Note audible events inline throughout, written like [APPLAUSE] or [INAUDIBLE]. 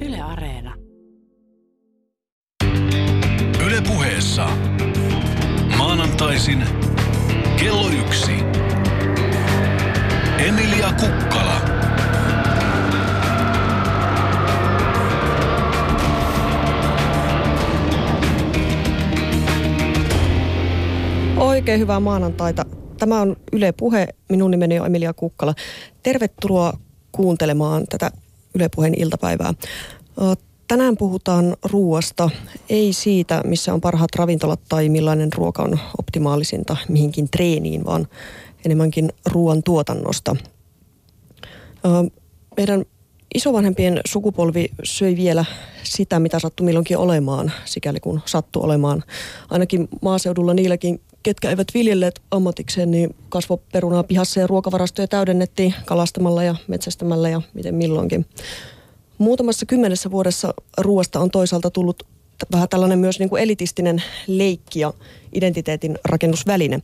Yle Areena. Yle puheessa. Maanantaisin kello yksi. Emilia Kukkala. Oikein hyvää maanantaita. Tämä on Yle Puhe. Minun nimeni on Emilia Kukkala. Tervetuloa kuuntelemaan tätä Yle Puheen iltapäivää. Tänään puhutaan ruoasta, ei siitä, missä on parhaat ravintolat tai millainen ruoka on optimaalisinta mihinkin treeniin, vaan enemmänkin ruoan tuotannosta. Meidän isovanhempien sukupolvi söi vielä sitä, mitä sattui milloinkin olemaan, sikäli kun sattui olemaan. Ainakin maaseudulla niilläkin, ketkä eivät viljelleet ammatikseen, niin kasvoperunaa pihassa ja ruokavarastoja täydennettiin kalastamalla ja metsästämällä ja miten milloinkin. Muutamassa kymmenessä vuodessa ruoasta on toisaalta tullut vähän tällainen myös niin kuin elitistinen leikki ja identiteetin rakennusväline.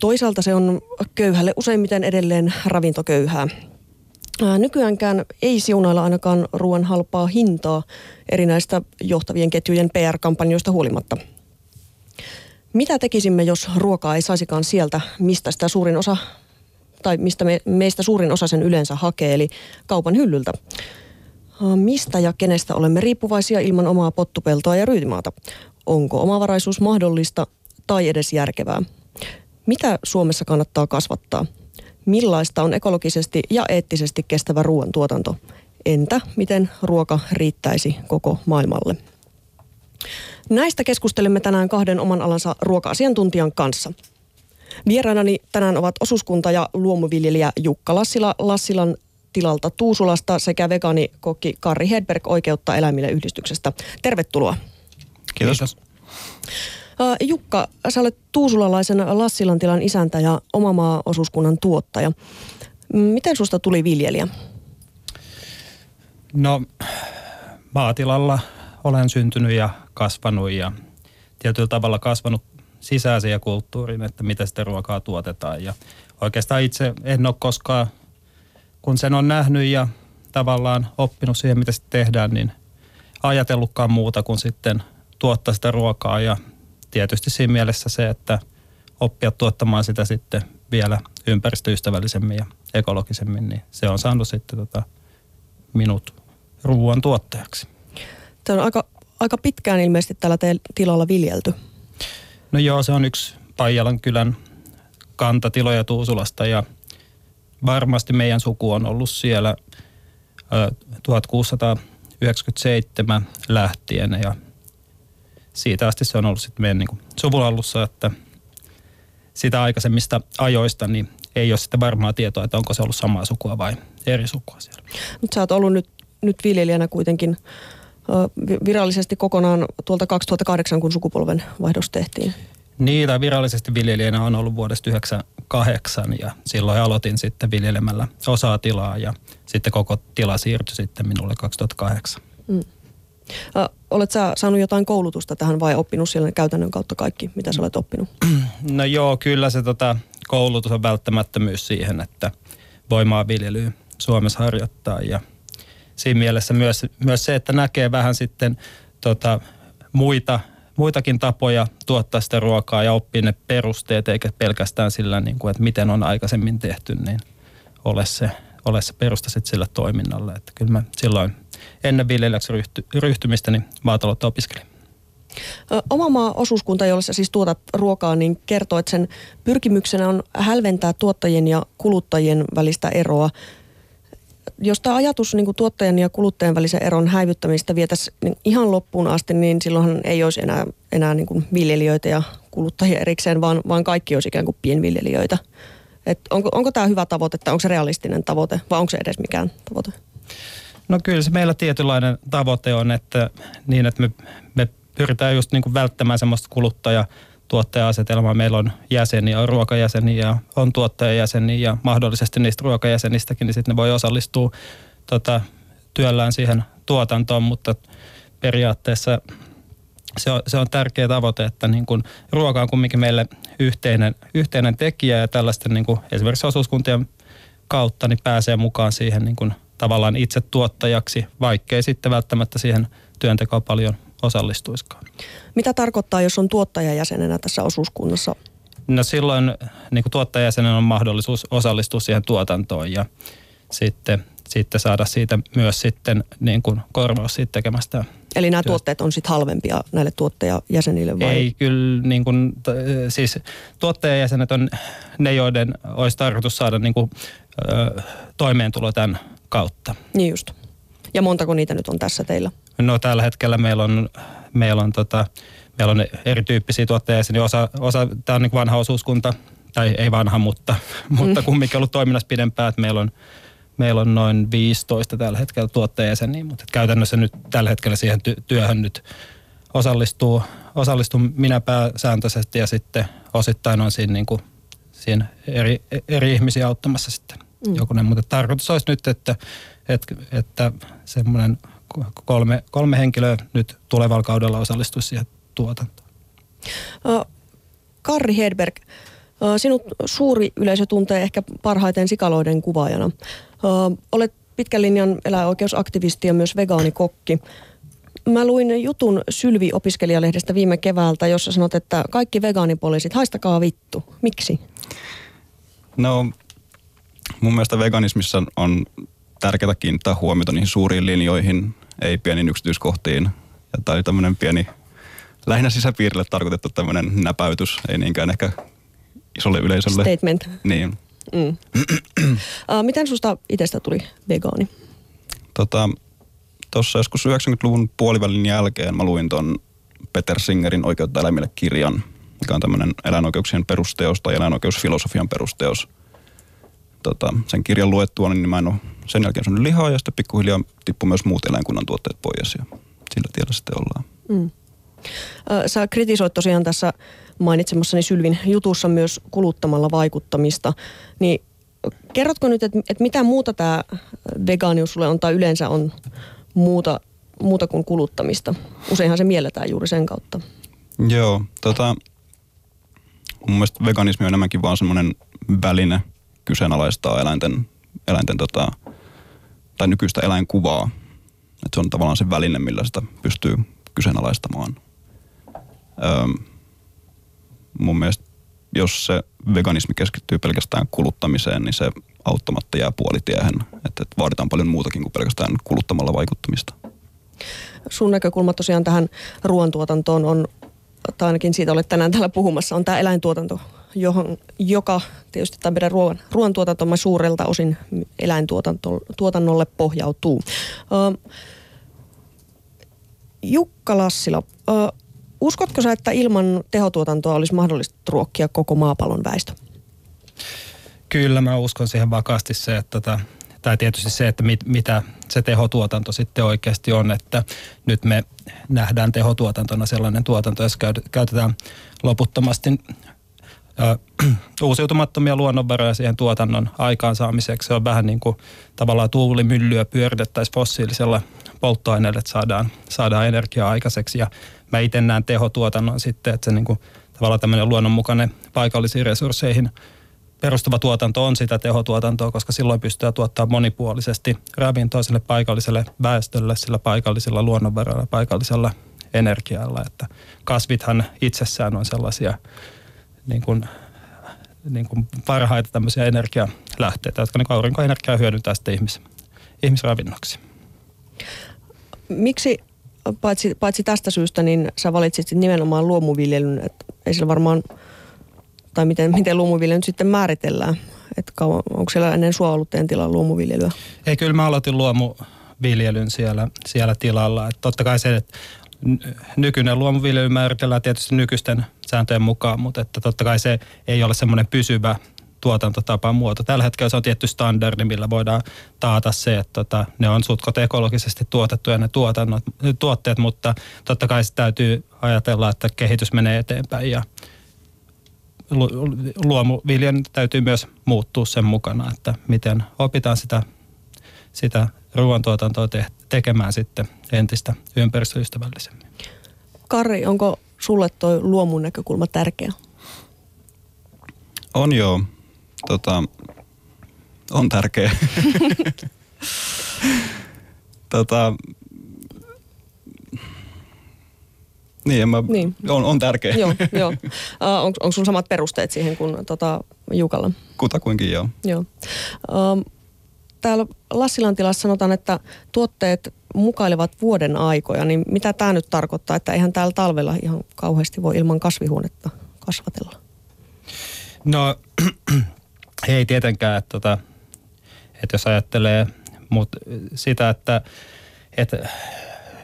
Toisaalta se on köyhälle useimmiten edelleen ravintoköyhää. Ää, Nykyäänkään ei siunailla ainakaan ruoan halpaa hintaa erinäistä johtavien ketjujen PR-kampanjoista huolimatta. Mitä tekisimme, jos ruokaa ei saisikaan sieltä, mistä sitä suurin osa, tai mistä me, meistä suurin osa sen yleensä hakee, eli kaupan hyllyltä? Mistä ja kenestä olemme riippuvaisia ilman omaa pottupeltoa ja ryytimaata? Onko omavaraisuus mahdollista tai edes järkevää? Mitä Suomessa kannattaa kasvattaa? Millaista on ekologisesti ja eettisesti kestävä ruoantuotanto? Entä miten ruoka riittäisi koko maailmalle? Näistä keskustelemme tänään kahden oman alansa ruoka-asiantuntijan kanssa. Vieraanani tänään ovat osuuskunta- ja luomuviljelijä Jukka Lassila Lassilan tilalta Tuusulasta sekä vegaanikokki Karri Hedberg Oikeutta eläimille yhdistyksestä. Tervetuloa. Kiitos. Kiitos. Ää, Jukka, sä olet tuusulalaisen Lassilan tilan isäntä ja omamaa osuuskunnan tuottaja. Mm, Miten susta tuli viljelijä? No maatilalla olen syntynyt ja kasvanut ja tietyllä tavalla kasvanut sisäiseen kulttuuriin, että miten sitä ruokaa tuotetaan. Ja oikeastaan itse en ole koskaan, kun sen on nähnyt ja tavallaan oppinut siihen, mitä sitten tehdään, niin ajatellutkaan muuta kuin sitten tuottaa sitä ruokaa. Ja tietysti siinä mielessä se, että oppia tuottamaan sitä sitten vielä ympäristöystävällisemmin ja ekologisemmin, niin se on saanut sitten tota minut ruoan tuottajaksi. Tämä on aika, aika pitkään ilmeisesti tällä teillä tilalla viljelty. No joo, se on yksi Paijalan kylän kantatiloja Tuusulasta ja varmasti meidän suku on ollut siellä ö, 1697 lähtien ja siitä asti se on ollut sitten meidän niin suvulallussa, että sitä aikaisemmista ajoista niin ei ole sitten varmaa tietoa, että onko se ollut samaa sukua vai eri sukua siellä. Mutta sä oot ollut nyt, nyt viljelijänä kuitenkin virallisesti kokonaan tuolta 2008, kun sukupolven vaihdos tehtiin. Niitä virallisesti viljelijänä on ollut vuodesta 1998 ja silloin aloitin sitten viljelemällä osaa tilaa ja sitten koko tila siirtyi sitten minulle 2008. Mm. Olet sä saanut jotain koulutusta tähän vai oppinut siellä käytännön kautta kaikki, mitä sä olet oppinut? No joo, kyllä se tota, koulutus on välttämättömyys siihen, että voi maanviljelyä Suomessa harjoittaa ja siinä mielessä myös, myös se, että näkee vähän sitten tota, muita, muitakin tapoja tuottaa sitä ruokaa ja oppii ne perusteet, eikä pelkästään sillä, niin kuin, että miten on aikaisemmin tehty, niin ole se, ole se perusta sitten sillä toiminnalle. Että kyllä mä silloin ennen viljelijäksi ryhty, ryhtymistä niin maataloutta opiskelin. Oma maa osuuskunta, jolla siis tuotat ruokaa, niin kertoo, että sen pyrkimyksenä on hälventää tuottajien ja kuluttajien välistä eroa. Jos tämä ajatus niin kuin tuottajan ja kuluttajan välisen eron häivyttämistä vietäisiin ihan loppuun asti, niin silloinhan ei olisi enää, enää niin kuin viljelijöitä ja kuluttajia erikseen, vaan, vaan kaikki olisi ikään kuin pienviljelijöitä. Et onko, onko tämä hyvä tavoite, tai onko se realistinen tavoite, vai onko se edes mikään tavoite? No kyllä se meillä tietynlainen tavoite on, että niin, että me, me pyritään just niin kuin välttämään semmoista kuluttaja tuottaja-asetelmaa. Meillä on jäseniä, on ruokajäseniä on tuottajajäseniä ja mahdollisesti niistä ruokajäsenistäkin, niin sitten ne voi osallistua tota, työllään siihen tuotantoon, mutta periaatteessa se on, se on tärkeä tavoite, että niin kuin ruoka on kumminkin meille yhteinen, yhteinen tekijä ja tällaisten niin kuin esimerkiksi osuuskuntien kautta niin pääsee mukaan siihen niin kuin tavallaan itse tuottajaksi, vaikkei sitten välttämättä siihen työntekoon paljon osallistuiskaan. Mitä tarkoittaa, jos on tuottajajäsenenä tässä osuuskunnassa? No silloin niin kuin tuottajajäsenen on mahdollisuus osallistua siihen tuotantoon ja sitten, sitten saada siitä myös sitten niin kuin korvaus siitä tekemästä Eli nämä tuotteet on sitten halvempia näille tuottajajäsenille vai? Ei, kyllä niin kuin, siis tuottajajäsenet on ne, joiden olisi tarkoitus saada niin kuin, ö, toimeentulo tämän kautta. Niin just. Ja montako niitä nyt on tässä teillä? No tällä hetkellä meillä on, meillä on, tota, meillä on erityyppisiä tuottajajäseniä. Osa, osa tämä on niin vanha osuuskunta, tai ei vanha, mutta, [LAUGHS] mutta kumminkin ollut toiminnassa pidempään. Että meillä on Meillä on noin 15 tällä hetkellä tuottajajäseniä, mutta käytännössä nyt tällä hetkellä siihen ty- työhön nyt osallistuu, osallistuu minä pääsääntöisesti ja sitten osittain on siinä, niin kuin, siinä eri, eri ihmisiä auttamassa sitten mm. jokunen. Mutta tarkoitus olisi nyt, että, että, että semmoinen kolme, kolme henkilöä nyt tulevalla kaudella osallistuisi siihen tuotantoon. Karri Hedberg, sinut suuri yleisö tuntee ehkä parhaiten sikaloiden kuvaajana. Olet pitkän linjan eläinoikeusaktivisti ja myös vegaanikokki. Mä luin jutun Sylvi-opiskelijalehdestä viime keväältä, jossa sanot, että kaikki vegaanipoliisit, haistakaa vittu. Miksi? No, mun mielestä veganismissa on tärkeää kiinnittää huomiota niihin suuriin linjoihin, ei pieniin yksityiskohtiin. Ja tämä oli tämmöinen pieni, lähinnä sisäpiirille tarkoitettu tämmöinen näpäytys, ei niinkään ehkä isolle yleisölle. Statement. Niin. Mm. uh, [CLEARS THROAT] miten susta itsestä tuli vegaani? Tota, tuossa joskus 90-luvun puolivälin jälkeen mä luin ton Peter Singerin Oikeutta eläimille kirjan, mikä on tämmöinen eläinoikeuksien perusteos tai eläinoikeusfilosofian perusteos. Tota, sen kirjan luettua, niin mä en ole sen jälkeen syönyt lihaa ja sitten pikkuhiljaa tippui myös muut eläinkunnan tuotteet pois ja sillä tiellä sitten ollaan. Mm. Sä kritisoit tosiaan tässä mainitsemassani Sylvin jutussa myös kuluttamalla vaikuttamista. Niin kerrotko nyt, että, että mitä muuta tämä vegaanius sulle on tai yleensä on muuta, muuta kuin kuluttamista? Useinhan se mielletään juuri sen kautta. Joo, tota, mun mielestä veganismi on enemmänkin vaan semmoinen väline kyseenalaistaa eläinten, eläinten tota, tai nykyistä eläinkuvaa. Että se on tavallaan se väline, millä sitä pystyy kyseenalaistamaan. Öö, mun mielestä jos se veganismi keskittyy pelkästään kuluttamiseen, niin se auttamatta jää puolitiehen. Että, että vaaditaan paljon muutakin kuin pelkästään kuluttamalla vaikuttamista. Sun näkökulma tosiaan tähän ruoantuotantoon on, tai ainakin siitä olet tänään täällä puhumassa, on tämä eläintuotanto, johon, joka tietysti tai meidän ruoan, ruoantuotantomme suurelta osin eläintuotannolle pohjautuu. Uh, Jukka Lassila, Uskotko sä, että ilman tehotuotantoa olisi mahdollista ruokkia koko maapallon väestö? Kyllä mä uskon siihen vakaasti se, että tota, tai tietysti se, että mit, mitä se tehotuotanto sitten oikeasti on, että nyt me nähdään tehotuotantona sellainen tuotanto, jos käytetään loputtomasti ö, [CLEARS THROAT] uusiutumattomia luonnonvaroja siihen tuotannon aikaansaamiseksi. Se on vähän niin kuin tavallaan tuulimyllyä pyöritettäisiin fossiilisella polttoaineella, että saadaan, saadaan energiaa aikaiseksi. Ja mä itse näen tehotuotannon sitten, että se niin kuin, tavallaan tämmöinen luonnonmukainen paikallisiin resursseihin perustuva tuotanto on sitä tehotuotantoa, koska silloin pystytään tuottaa monipuolisesti ravintoa sille paikalliselle väestölle, sillä paikallisilla luonnonvaroilla, paikallisella energialla. Että kasvithan itsessään on sellaisia niin kuin, niin kuin parhaita tämmöisiä energialähteitä, jotka niin aurinkoenergiaa hyödyntää sitten ihmis, ihmisravinnoksi. Miksi paitsi, paitsi tästä syystä, niin sä valitsit nimenomaan luomuviljelyn, että ei sillä varmaan, tai miten, miten luomuviljely nyt sitten määritellään, että kauan, onko siellä ennen sua ollut tilalla luomuviljelyä? Ei, kyllä mä aloitin luomuviljelyn siellä, siellä tilalla, että totta kai se, että nykyinen luomuviljely määritellään tietysti nykyisten sääntöjen mukaan, mutta että totta kai se ei ole semmoinen pysyvä tuotantotapa muoto. Tällä hetkellä se on tietty standardi, millä voidaan taata se, että tota, ne on sutkot ekologisesti tuotettuja ne tuotannot, tuotteet, mutta totta kai se täytyy ajatella, että kehitys menee eteenpäin ja luomuviljan täytyy myös muuttua sen mukana, että miten opitaan sitä, sitä ruoantuotantoa te- tekemään sitten entistä ympäristöystävällisemmin. Kari, onko sulle tuo luomun näkökulma tärkeä? On joo tota, on tärkeä. [LAUGHS] tota, niin, mä, Niin. On, on tärkeä. joo, joo. Uh, onko, onko sun samat perusteet siihen kuin tota, Jukalla? Kutakuinkin joo. Joo. Um, täällä Lassilan tilassa sanotaan, että tuotteet mukailevat vuoden aikoja, niin mitä tämä nyt tarkoittaa, että eihän täällä talvella ihan kauheasti voi ilman kasvihuonetta kasvatella? No [CLEARS THROAT] ei tietenkään, että, tota, että jos ajattelee mut sitä, että, että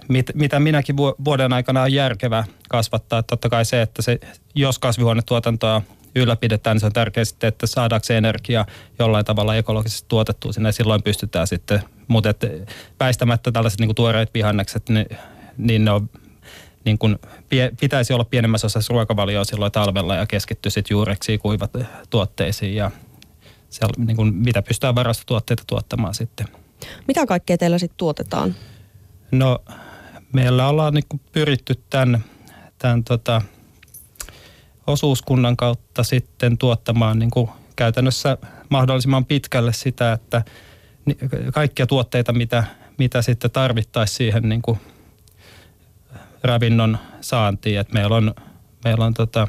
mit, mitä minäkin vu- vuoden aikana on järkevää kasvattaa. Totta kai se, että se, jos kasvihuonetuotantoa ylläpidetään, niin se on tärkeää sitten, että saadaanko se energia jollain tavalla ekologisesti tuotettua sinne. Silloin pystytään sitten, mutta että väistämättä tällaiset niin kuin tuoreet vihannekset, niin, niin ne on niin kuin pitäisi olla pienemmässä osassa ruokavalioa silloin talvella ja keskittyä sitten juureksi kuivat tuotteisiin ja siellä, niin kuin, mitä pystytään varastotuotteita tuottamaan sitten. Mitä kaikkea teillä sitten tuotetaan? No meillä ollaan niin kuin pyritty tämän, tämän tota, osuuskunnan kautta sitten tuottamaan niin kuin käytännössä mahdollisimman pitkälle sitä, että kaikkia tuotteita, mitä, mitä sitten tarvittaisiin siihen niin kuin ravinnon saantiin. Et meillä on, meillä on tota,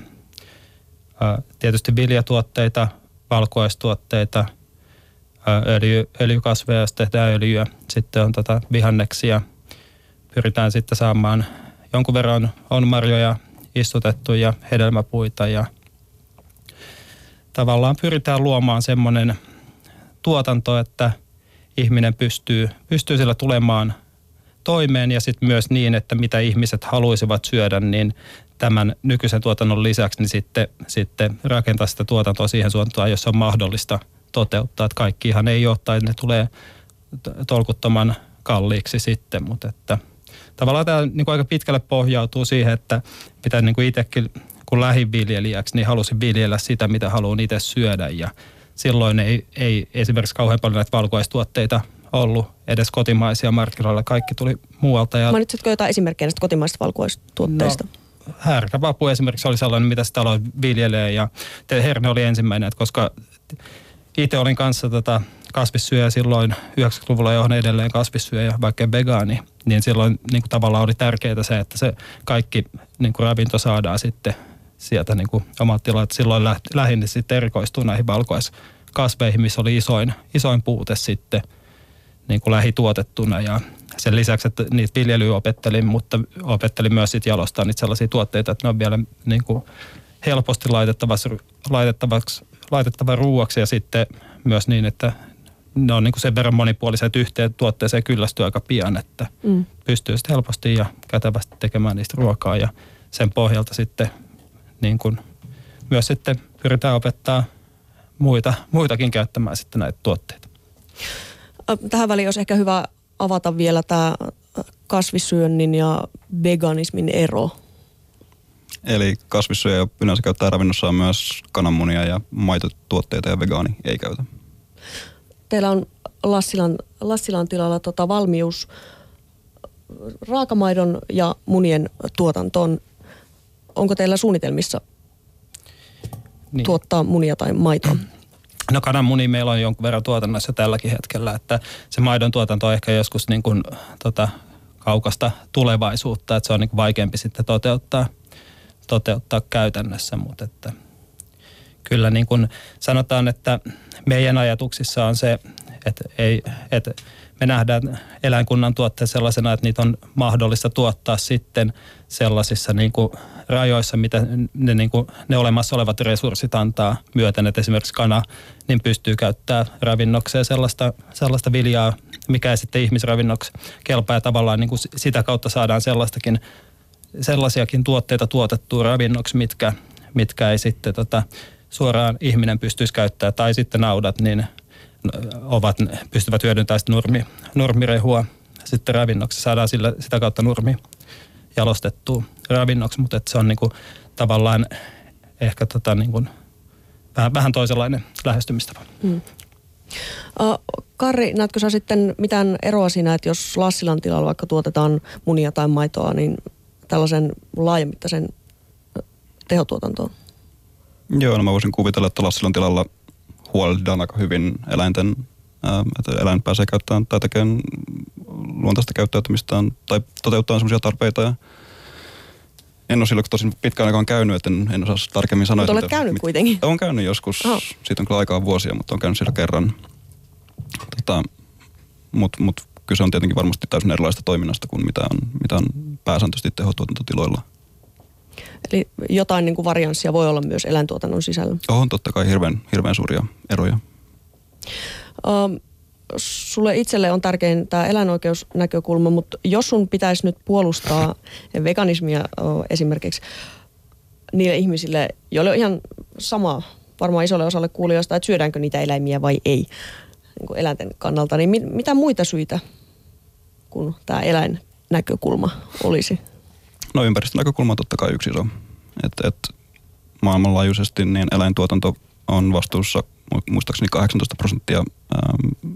tietysti viljatuotteita, valkuaistuotteita, öljy, öljykasveja, jos tehdään öljyä. Sitten on tota vihanneksia. Pyritään sitten saamaan jonkun verran on marjoja istutettu ja hedelmäpuita ja tavallaan pyritään luomaan semmoinen tuotanto, että ihminen pystyy, pystyy sillä tulemaan toimeen ja sitten myös niin, että mitä ihmiset haluaisivat syödä, niin tämän nykyisen tuotannon lisäksi niin sitten, sitten rakentaa sitä tuotantoa siihen suuntaan, jos on mahdollista toteuttaa. Että kaikkihan ei ole tai ne tulee tolkuttoman kalliiksi sitten, mutta että tavallaan tämä niin kuin aika pitkälle pohjautuu siihen, että mitä niin kuin itsekin kun lähiviljelijäksi, niin halusin viljellä sitä, mitä haluan itse syödä ja silloin ei, ei esimerkiksi kauhean paljon näitä valkuaistuotteita ollut edes kotimaisia markkinoilla. Kaikki tuli muualta. Ja Mainitsitko jotain esimerkkejä näistä kotimaisista valkuaistuotteista? No, härkäpapu esimerkiksi oli sellainen, mitä sitä aloin viljelee ja te- herne oli ensimmäinen, että koska itse olin kanssa tota kasvissyöjä silloin 90-luvulla johon edelleen kasvissyöjä, vaikka vegaani, niin silloin niin kuin tavallaan oli tärkeää se, että se kaikki niin kuin ravinto saadaan sitten sieltä niin kuin omat tilat. Silloin läht- lähinnä sitten erikoistui näihin valkuaiskasveihin, missä oli isoin, isoin puute sitten niin kuin lähituotettuna ja sen lisäksi, että niitä viljelyä opettelin, mutta opettelin myös sitten jalostaa niitä sellaisia tuotteita, että ne on vielä niin kuin helposti laitettavaksi, laitettavaksi, laitettava ruuaksi ja sitten myös niin, että ne on niin kuin sen verran monipuoliset yhteen tuotteeseen kyllästyy aika pian, että Mm. pystyy sitten helposti ja kätevästi tekemään niistä ruokaa ja sen pohjalta sitten niin kuin myös sitten pyritään opettaa muita, muitakin käyttämään sitten näitä tuotteita. Tähän väliin olisi ehkä hyvä avata vielä tämä kasvissyönnin ja veganismin ero. Eli kasvissyöjä yleensä käyttää ravinnossaan myös kananmunia ja maitotuotteita ja vegaani ei käytä. Teillä on Lassilan, Lassilan tilalla tota valmius raakamaidon ja munien tuotantoon. Onko teillä suunnitelmissa Niin. tuottaa munia tai maitoa? No kananmuni meillä on jonkun verran tuotannossa tälläkin hetkellä, että se maidon tuotanto on ehkä joskus niin kuin, tota, kaukasta tulevaisuutta, että se on niin kuin vaikeampi sitten toteuttaa, toteuttaa käytännössä, mutta että kyllä niin kuin sanotaan, että meidän ajatuksissa on se, että, ei, että me nähdään eläinkunnan tuotteet sellaisena, että niitä on mahdollista tuottaa sitten sellaisissa niin kuin rajoissa, mitä ne, niin kuin, ne olemassa olevat resurssit antaa myöten, että esimerkiksi kana niin pystyy käyttämään ravinnokseen sellaista, sellaista viljaa, mikä ei sitten ihmisravinnoksi kelpaa. Ja tavallaan niin kuin sitä kautta saadaan sellaistakin, sellaisiakin tuotteita tuotettua ravinnoksi, mitkä, mitkä ei sitten tota, suoraan ihminen pystyisi käyttämään tai sitten naudat, niin ovat, pystyvät hyödyntämään sitä nurmi, nurmirehua sitten ravinnoksi. Saadaan sillä, sitä kautta nurmi jalostettua ravinnoksi, mutta se on niinku tavallaan ehkä tota niinku, vähän, vähän toisenlainen lähestymistapa. Mm. Karri, näetkö sä sitten mitään eroa siinä, että jos Lassilan tilalla vaikka tuotetaan munia tai maitoa, niin tällaisen laajamittaisen tehotuotantoon? Joo, no mä voisin kuvitella, että Lassilan tilalla huolehditaan aika hyvin eläinten, että eläin pääsee käyttämään tai tekemään luontaista käyttäytymistään tai toteuttaa sellaisia tarpeita ja en ole silloin tosin pitkään aikaan käynyt, että en, en osaa tarkemmin sanoa. Mutta olet mitä- käynyt mit- kuitenkin. Olen käynyt joskus, Oh. siitä on kyllä aikaa vuosia, mutta olen käynyt siellä kerran. Tota, mutta mut kyse on tietenkin varmasti täysin erilaista toiminnasta kuin mitä on, mitä on pääsääntöisesti tehotuotantotiloilla. Eli jotain niin kuin varianssia voi olla myös eläintuotannon sisällä. On totta kai hirveän, hirveän suuria eroja. Um, sulle itselle on tärkein tämä eläinoikeusnäkökulma, mutta jos sun pitäisi nyt puolustaa [LAUGHS] veganismia esimerkiksi niille ihmisille, joille on ihan sama varmaan isolle osalle kuulijoista, että syödäänkö niitä eläimiä vai ei niin kuin eläinten kannalta, niin mit, mitä muita syitä kuin tämä eläinnäkökulma olisi? No ympäristön näkökulma on totta kai yksi iso. Et, et maailmanlaajuisesti niin eläintuotanto on vastuussa mu- muistaakseni 18 prosenttia ähm,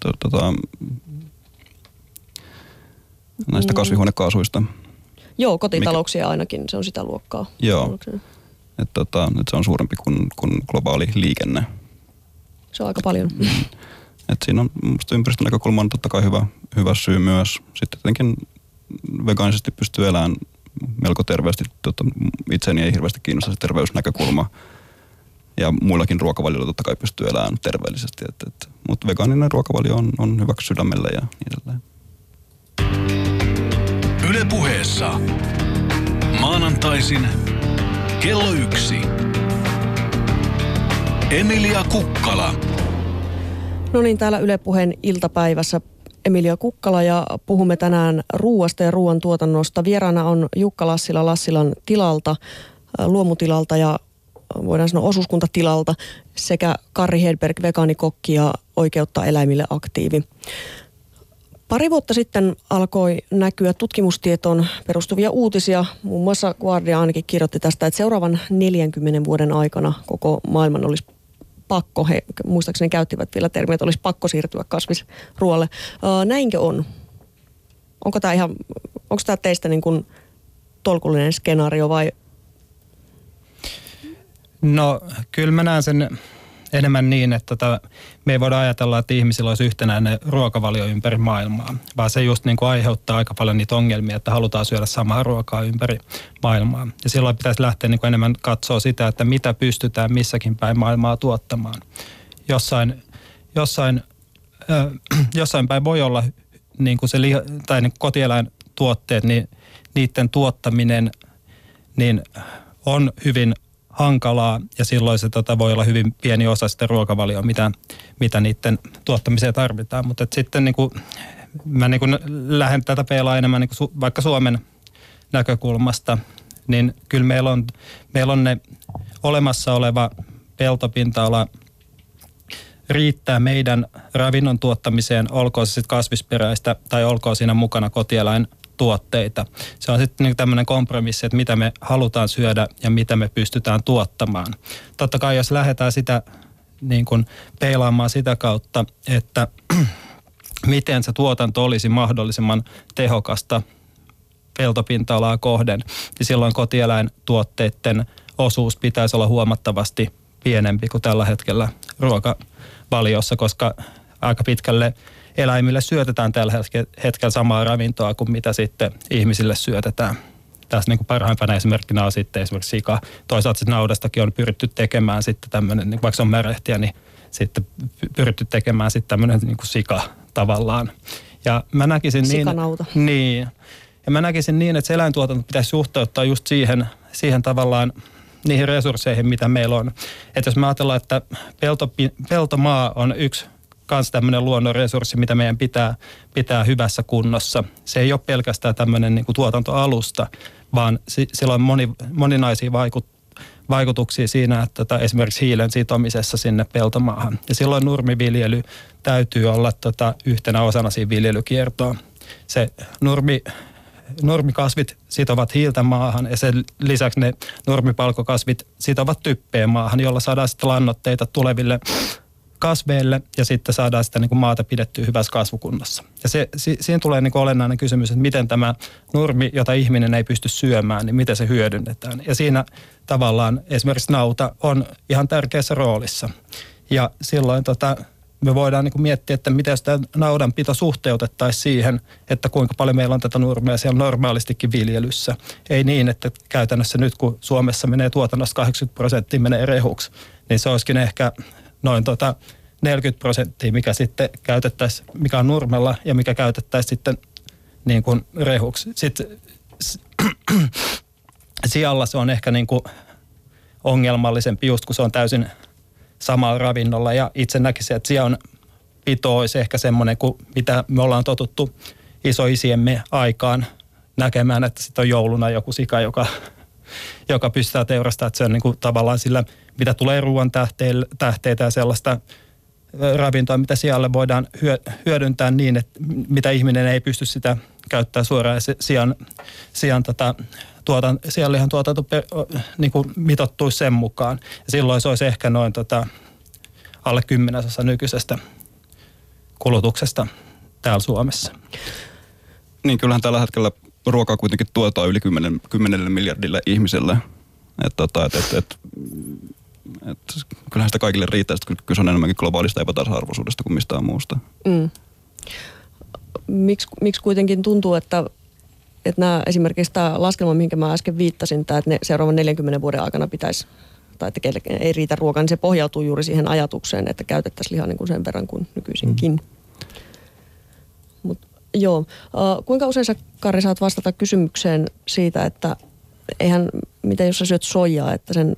to- tota, näistä Mm. kasvihuonekaasuista. Joo, kotitalouksia ainakin, se on sitä luokkaa. Joo. Et, tota, et se on suurempi kuin, kuin globaali liikenne. Se on aika paljon. Et siinä on musta ympäristön näkökulma on totta kai hyvä, hyvä syy myös. Sitten tietenkin vegaanisesti pystyy elämään melko terveesti. Tota, itseäni ei hirveästi kiinnosta se terveysnäkökulma. Ja muillakin ruokavalioilla totta kai pystyy elämään terveellisesti. Et, et, mutta vegaaninen ruokavalio on, on hyväksi sydämelle ja niin edelleen. Yle puheessa. Maanantaisin kello yksi. Emilia Kukkala. No niin, täällä Yle Puheen iltapäivässä Emilia Kukkala ja puhumme tänään ruuasta ja ruoantuotannosta. Vieraana on Jukka Lassila Lassilan tilalta, äh, luomutilalta ja äh, voidaan sanoa osuuskuntatilalta sekä Karri Hedberg, vegaanikokki ja oikeutta eläimille aktiivi. Pari vuotta sitten alkoi näkyä tutkimustietoon perustuvia uutisia. Muun muassa Guardia ainakin kirjoitti tästä, että seuraavan 40 vuoden aikana koko maailman olisi pakko, he muistaakseni käyttivät vielä termiä, että olisi pakko siirtyä kasvisruoalle. Näinkö on? Onko tämä ihan, onko tämä teistä niin kuin tolkullinen skenaario vai No kyllä mä näen sen enemmän niin, että tota, me ei voida ajatella, että ihmisillä olisi yhtenäinen ruokavalio ympäri maailmaa, vaan se just niin kuin aiheuttaa aika paljon niitä ongelmia, että halutaan syödä samaa ruokaa ympäri maailmaa. Ja silloin pitäisi lähteä niin kuin enemmän katsoa sitä, että mitä pystytään missäkin päin maailmaa tuottamaan. Jossain, jossain, ö, [CLEARS THROAT] jossain päin voi olla niin kuin se liha, tai niin kotieläintuotteet, niin niiden tuottaminen niin on hyvin hankalaa ja silloin se tota, voi olla hyvin pieni osa sitä ruokavalioa, mitä, mitä niiden tuottamiseen tarvitaan. Mutta sitten niin kuin, mä niin kuin lähden tätä peilaa enemmän niin kuin su, vaikka Suomen näkökulmasta, niin kyllä meillä on, meillä on ne olemassa oleva peltopinta-ala riittää meidän ravinnon tuottamiseen, olkoon se sitten kasvisperäistä tai olkoon siinä mukana kotieläin tuotteita. Se on sitten niin tämmöinen kompromissi, että mitä me halutaan syödä ja mitä me pystytään tuottamaan. Totta kai jos lähdetään sitä niin kuin peilaamaan sitä kautta, että [CLEARS THROAT] miten se tuotanto olisi mahdollisimman tehokasta peltopinta-alaa kohden, niin silloin kotieläintuotteiden osuus pitäisi olla huomattavasti pienempi kuin tällä hetkellä ruokavaliossa, koska aika pitkälle eläimille syötetään tällä hetkellä samaa ravintoa kuin mitä sitten ihmisille syötetään. Tässä niin kuin parhaimpana esimerkkinä on sitten esimerkiksi sika. Toisaalta sitten naudastakin on pyritty tekemään sitten tämmöinen, niin vaikka se on märehtiä, niin sitten pyritty tekemään sitten tämmöinen niin kuin sika tavallaan. Ja mä näkisin niin... Sikanauta. Niin. Ja mä näkisin niin, että se eläintuotanto pitäisi suhteuttaa just siihen, siihen tavallaan niihin resursseihin, mitä meillä on. Että jos me ajatellaan, että pelto, peltomaa on yksi kans tämmöinen luonnonresurssi, mitä meidän pitää, pitää hyvässä kunnossa. Se ei ole pelkästään tämmöinen niin kuin tuotantoalusta, vaan si, sillä on moni, moninaisia vaikut, vaikutuksia siinä, että tota, esimerkiksi hiilen sitomisessa sinne peltomaahan. Ja silloin nurmiviljely täytyy olla tota, yhtenä osana siinä viljelykiertoa. Se nurmi, nurmikasvit sitovat hiiltä maahan ja sen lisäksi ne nurmipalkokasvit sitovat typpeä maahan, jolla saadaan sitten lannoitteita tuleville kasveille ja sitten saadaan sitä niin kuin maata pidettyä hyvässä kasvukunnossa. Ja se, si, siinä tulee niin kuin olennainen kysymys, että miten tämä nurmi, jota ihminen ei pysty syömään, niin miten se hyödynnetään. Ja siinä tavallaan esimerkiksi nauta on ihan tärkeässä roolissa. Ja silloin tota, me voidaan niin kuin miettiä, että miten sitä naudanpito suhteutettaisiin siihen, että kuinka paljon meillä on tätä nurmea siellä normaalistikin viljelyssä. Ei niin, että käytännössä nyt kun Suomessa menee tuotannossa 80 prosenttia menee rehuksi, niin se olisikin ehkä noin tota 40 prosenttia, mikä sitten käytettäisiin, mikä on nurmella ja mikä käytettäisiin sitten niin kuin rehuksi. Sitten [CLEARS THROAT] sijalla se on ehkä niin kuin ongelmallisempi just kun se on täysin samalla ravinnolla ja itse näkisin, että siellä on pito olisi ehkä semmoinen kuin mitä me ollaan totuttu isoisiemme aikaan näkemään, että sitten on jouluna joku sika, joka, [LAUGHS] joka pystytään teurastamaan, että se on niin kuin tavallaan sillä, mitä tulee ruoan tähteitä ja sellaista ravintoa, mitä sijalle voidaan hyödyntää niin, että mitä ihminen ei pysty sitä käyttää suoraan ja sijan, sijan tota, tuotan, sianlihan tuotanto niin kuin mitottuisi sen mukaan. Ja silloin se olisi ehkä noin tota, alle kymmenesosa nykyisestä kulutuksesta täällä Suomessa. Niin kyllähän tällä hetkellä ruokaa kuitenkin tuotetaan yli 10, 10 miljardille ihmiselle. Että tota, et, et, et, et, kyllähän sitä kaikille riittää, että kyse on enemmänkin globaalista epätasa-arvoisuudesta kuin mistään muusta. Mm. Miksi, miksi kuitenkin tuntuu, että että nämä, esimerkiksi tämä laskelma, minkä mä äsken viittasin, tämä, että ne seuraavan 40 vuoden aikana pitäisi, tai että ei riitä ruokaa, niin se pohjautuu juuri siihen ajatukseen, että käytettäisiin lihaa niin kuin sen verran kuin nykyisinkin. Mm. Mut, joo. Uh, kuinka usein sä, Kari, saat vastata kysymykseen siitä, että eihän, mitä jos sä syöt soijaa, että sen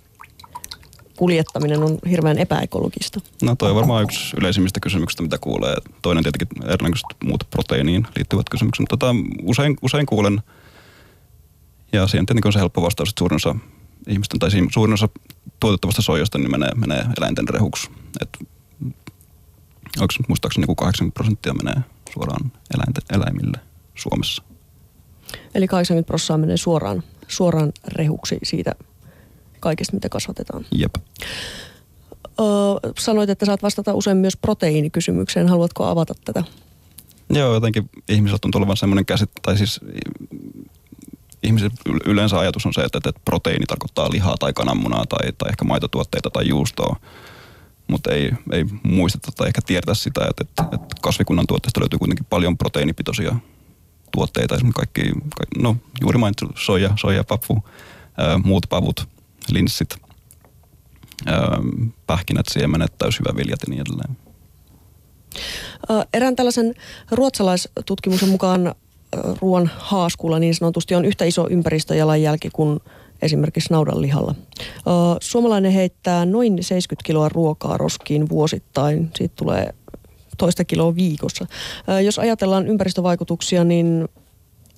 kuljettaminen on hirveän epäekologista? No toi on varmaan yksi yleisimmistä kysymyksistä, mitä kuulee. Toinen tietenkin erinäköiset muut proteiiniin liittyvät kysymykset. Mutta tota, usein, usein kuulen, ja siihen tietenkin on se helppo vastaus, että suurin osa ihmisten, tai suurin osa tuotettavasta soijasta niin menee, menee eläinten rehuksi. Et, onko muistaakseni niin 80 prosenttia menee suoraan eläinten, eläimille Suomessa. Eli 80 prosenttia menee suoraan, suoraan rehuksi siitä kaikesta, mitä kasvatetaan. Jep. Öö, sanoit, että saat vastata usein myös proteiinikysymykseen. Haluatko avata tätä? Joo, jotenkin ihmiset on tulevan semmoinen käsit, tai siis ihmiset yleensä ajatus on se, että, että proteiini tarkoittaa lihaa tai kananmunaa tai, tai ehkä maitotuotteita tai juustoa. Mutta ei, ei muisteta tai ehkä tiedetä sitä, että, että, että kasvikunnan tuotteista löytyy kuitenkin paljon proteiinipitoisia tuotteita. Esimerkiksi kaikki, kaikki no juuri mainittu soja, soja, papu, ää, muut pavut, linssit, pähkinät, siemenet, täyshyväviljat ja niin edelleen. Erään tällaisen ruotsalaistutkimuksen mukaan ruoan haaskulla niin sanotusti on yhtä iso ympäristöjalanjälki kuin esimerkiksi naudanlihalla. Suomalainen heittää noin 70 kiloa ruokaa roskiin vuosittain. Siitä tulee toista kiloa viikossa. Jos ajatellaan ympäristövaikutuksia, niin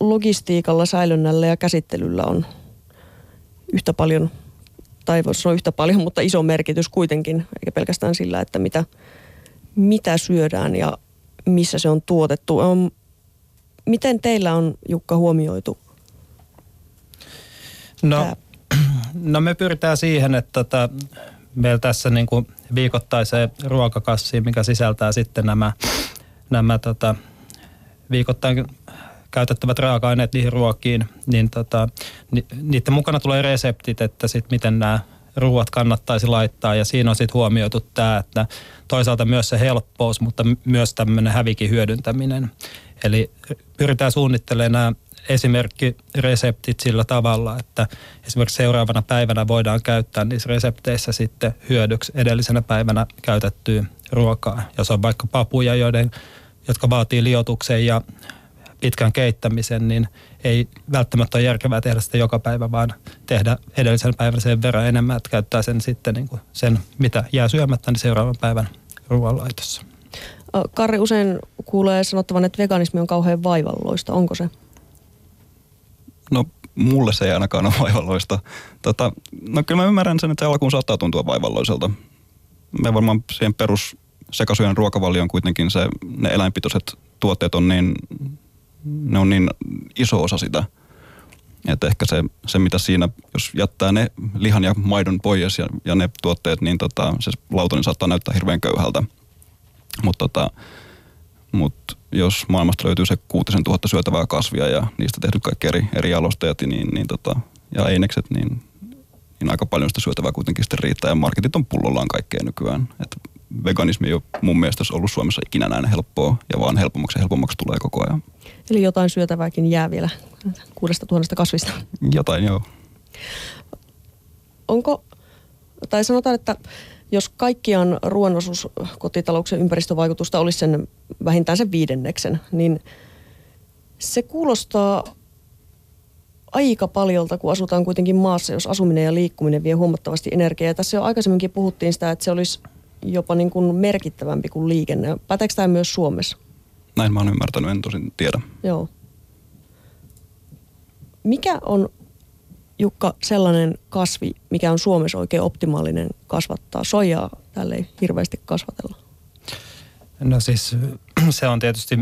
logistiikalla, säilönnällä ja käsittelyllä on yhtä paljon tai voisi sanoa yhtä paljon, mutta iso merkitys kuitenkin, eikä pelkästään sillä, että mitä, mitä syödään ja missä se on tuotettu. Um, miten teillä on, Jukka, huomioitu No, [CLEARS THROAT] no me pyritään siihen, että tota, meillä tässä niin kuin viikoittaiseen ruokakassiin, mikä sisältää sitten nämä, nämä tota, viikoittain käytettävät raaka-aineet niihin ruokiin, niin tota, ni, niiden mukana tulee reseptit, että sit miten nämä ruuat kannattaisi laittaa ja siinä on sitten huomioitu tämä, että toisaalta myös se helppous, mutta myös tämmöinen hävikin hyödyntäminen. Eli pyritään suunnittelemaan nämä esimerkkireseptit sillä tavalla, että esimerkiksi seuraavana päivänä voidaan käyttää niissä resepteissä sitten hyödyksi edellisenä päivänä käytettyä ruokaa. Jos on vaikka papuja, joiden, jotka vaatii liotuksen ja pitkän keittämisen, niin ei välttämättä ole järkevää tehdä sitä joka päivä, vaan tehdä edellisen päivän sen verran enemmän, että käyttää sen sitten niin kuin sen, mitä jää syömättä, niin seuraavan päivän ruoanlaitossa. Karri, usein kuulee sanottavan, että veganismi on kauhean vaivalloista. Onko se? No mulle se ei ainakaan ole vaivalloista. Tota, no kyllä mä ymmärrän sen, että se alkuun saattaa tuntua vaivalloiselta. Me varmaan siihen perus sekasyön ruokavalioon kuitenkin se, ne eläinpitoiset tuotteet on niin ne on niin iso osa sitä, että ehkä se, se mitä siinä, jos jättää ne lihan ja maidon pois ja, ja ne tuotteet, niin tota, se lautanen saattaa näyttää hirveän köyhältä. Mutta tota, mut jos maailmasta löytyy se kuutisen tuhatta syötävää kasvia ja niistä tehdyt kaikki eri, eri jalosteet niin, niin tota, ja einekset, niin, niin aika paljon sitä syötävää kuitenkin sitten riittää. Ja marketit on pullollaan kaikkea nykyään. Et veganismi ei ole mun mielestä ollut Suomessa ikinä näin helppoa ja vaan helpommaksi ja helpommaksi tulee koko ajan. Eli jotain syötävääkin jää vielä kuudesta tuhannesta kasvista. Jotain joo. Onko, tai sanotaan, että jos kaikkiaan ruoan osuus kotitalouksien ympäristövaikutusta olisi sen vähintään sen viidenneksen, niin se kuulostaa aika paljolta, kun asutaan kuitenkin maassa, jos asuminen ja liikkuminen vie huomattavasti energiaa. Ja tässä jo aikaisemminkin puhuttiin sitä, että se olisi jopa niin kuin merkittävämpi kuin liikenne. Päteekö tämä myös Suomessa? Näin mä oon ymmärtänyt, en tosin tiedä. Joo. Mikä on, Jukka, sellainen kasvi, mikä on Suomessa oikein optimaalinen kasvattaa? Soijaa tälle ei hirveästi kasvatella. No siis [CLEARS THROAT] se on tietysti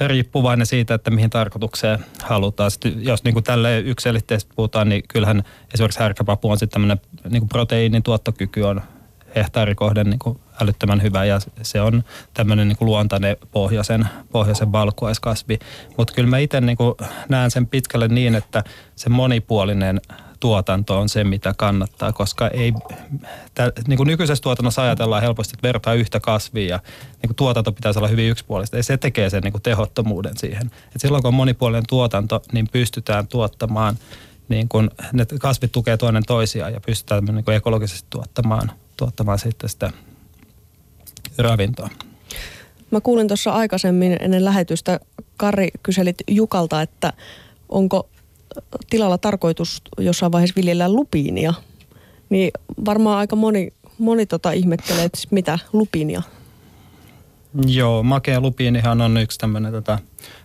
riippuvainen siitä, että mihin tarkoitukseen halutaan. Sitten jos niin kuin tälle yksilitteisesti puhutaan, niin kyllähän esimerkiksi härkäpapu on sitten tämmöinen niin proteiinin tuottokyky on hehtaarikohden niin kuin älyttömän hyvä ja se on tämmöinen niin luontainen pohjoisen, pohjoisen valkuaiskasvi. Mutta kyllä mä itse niin näen sen pitkälle niin, että se monipuolinen tuotanto on se, mitä kannattaa, koska ei, tä, niin kuin nykyisessä tuotannossa ajatellaan helposti, että vertaa yhtä kasvia ja niin kuin tuotanto pitäisi olla hyvin yksipuolista. Ja se tekee sen niin kuin tehottomuuden siihen. Et silloin kun on monipuolinen tuotanto, niin pystytään tuottamaan, niin kuin, ne kasvit tukee toinen toisiaan ja pystytään niin kuin ekologisesti tuottamaan, tuottamaan sitten sitä ravintoa. Mä kuulin tuossa aikaisemmin ennen lähetystä, Kari kyselit Jukalta, että onko tilalla tarkoitus jossain vaiheessa viljellä lupiinia, niin varmaan aika moni, moni tota ihmettelee, että siis mitä lupiinia? Joo, makea lupiinihan on yksi tämmöinen tota,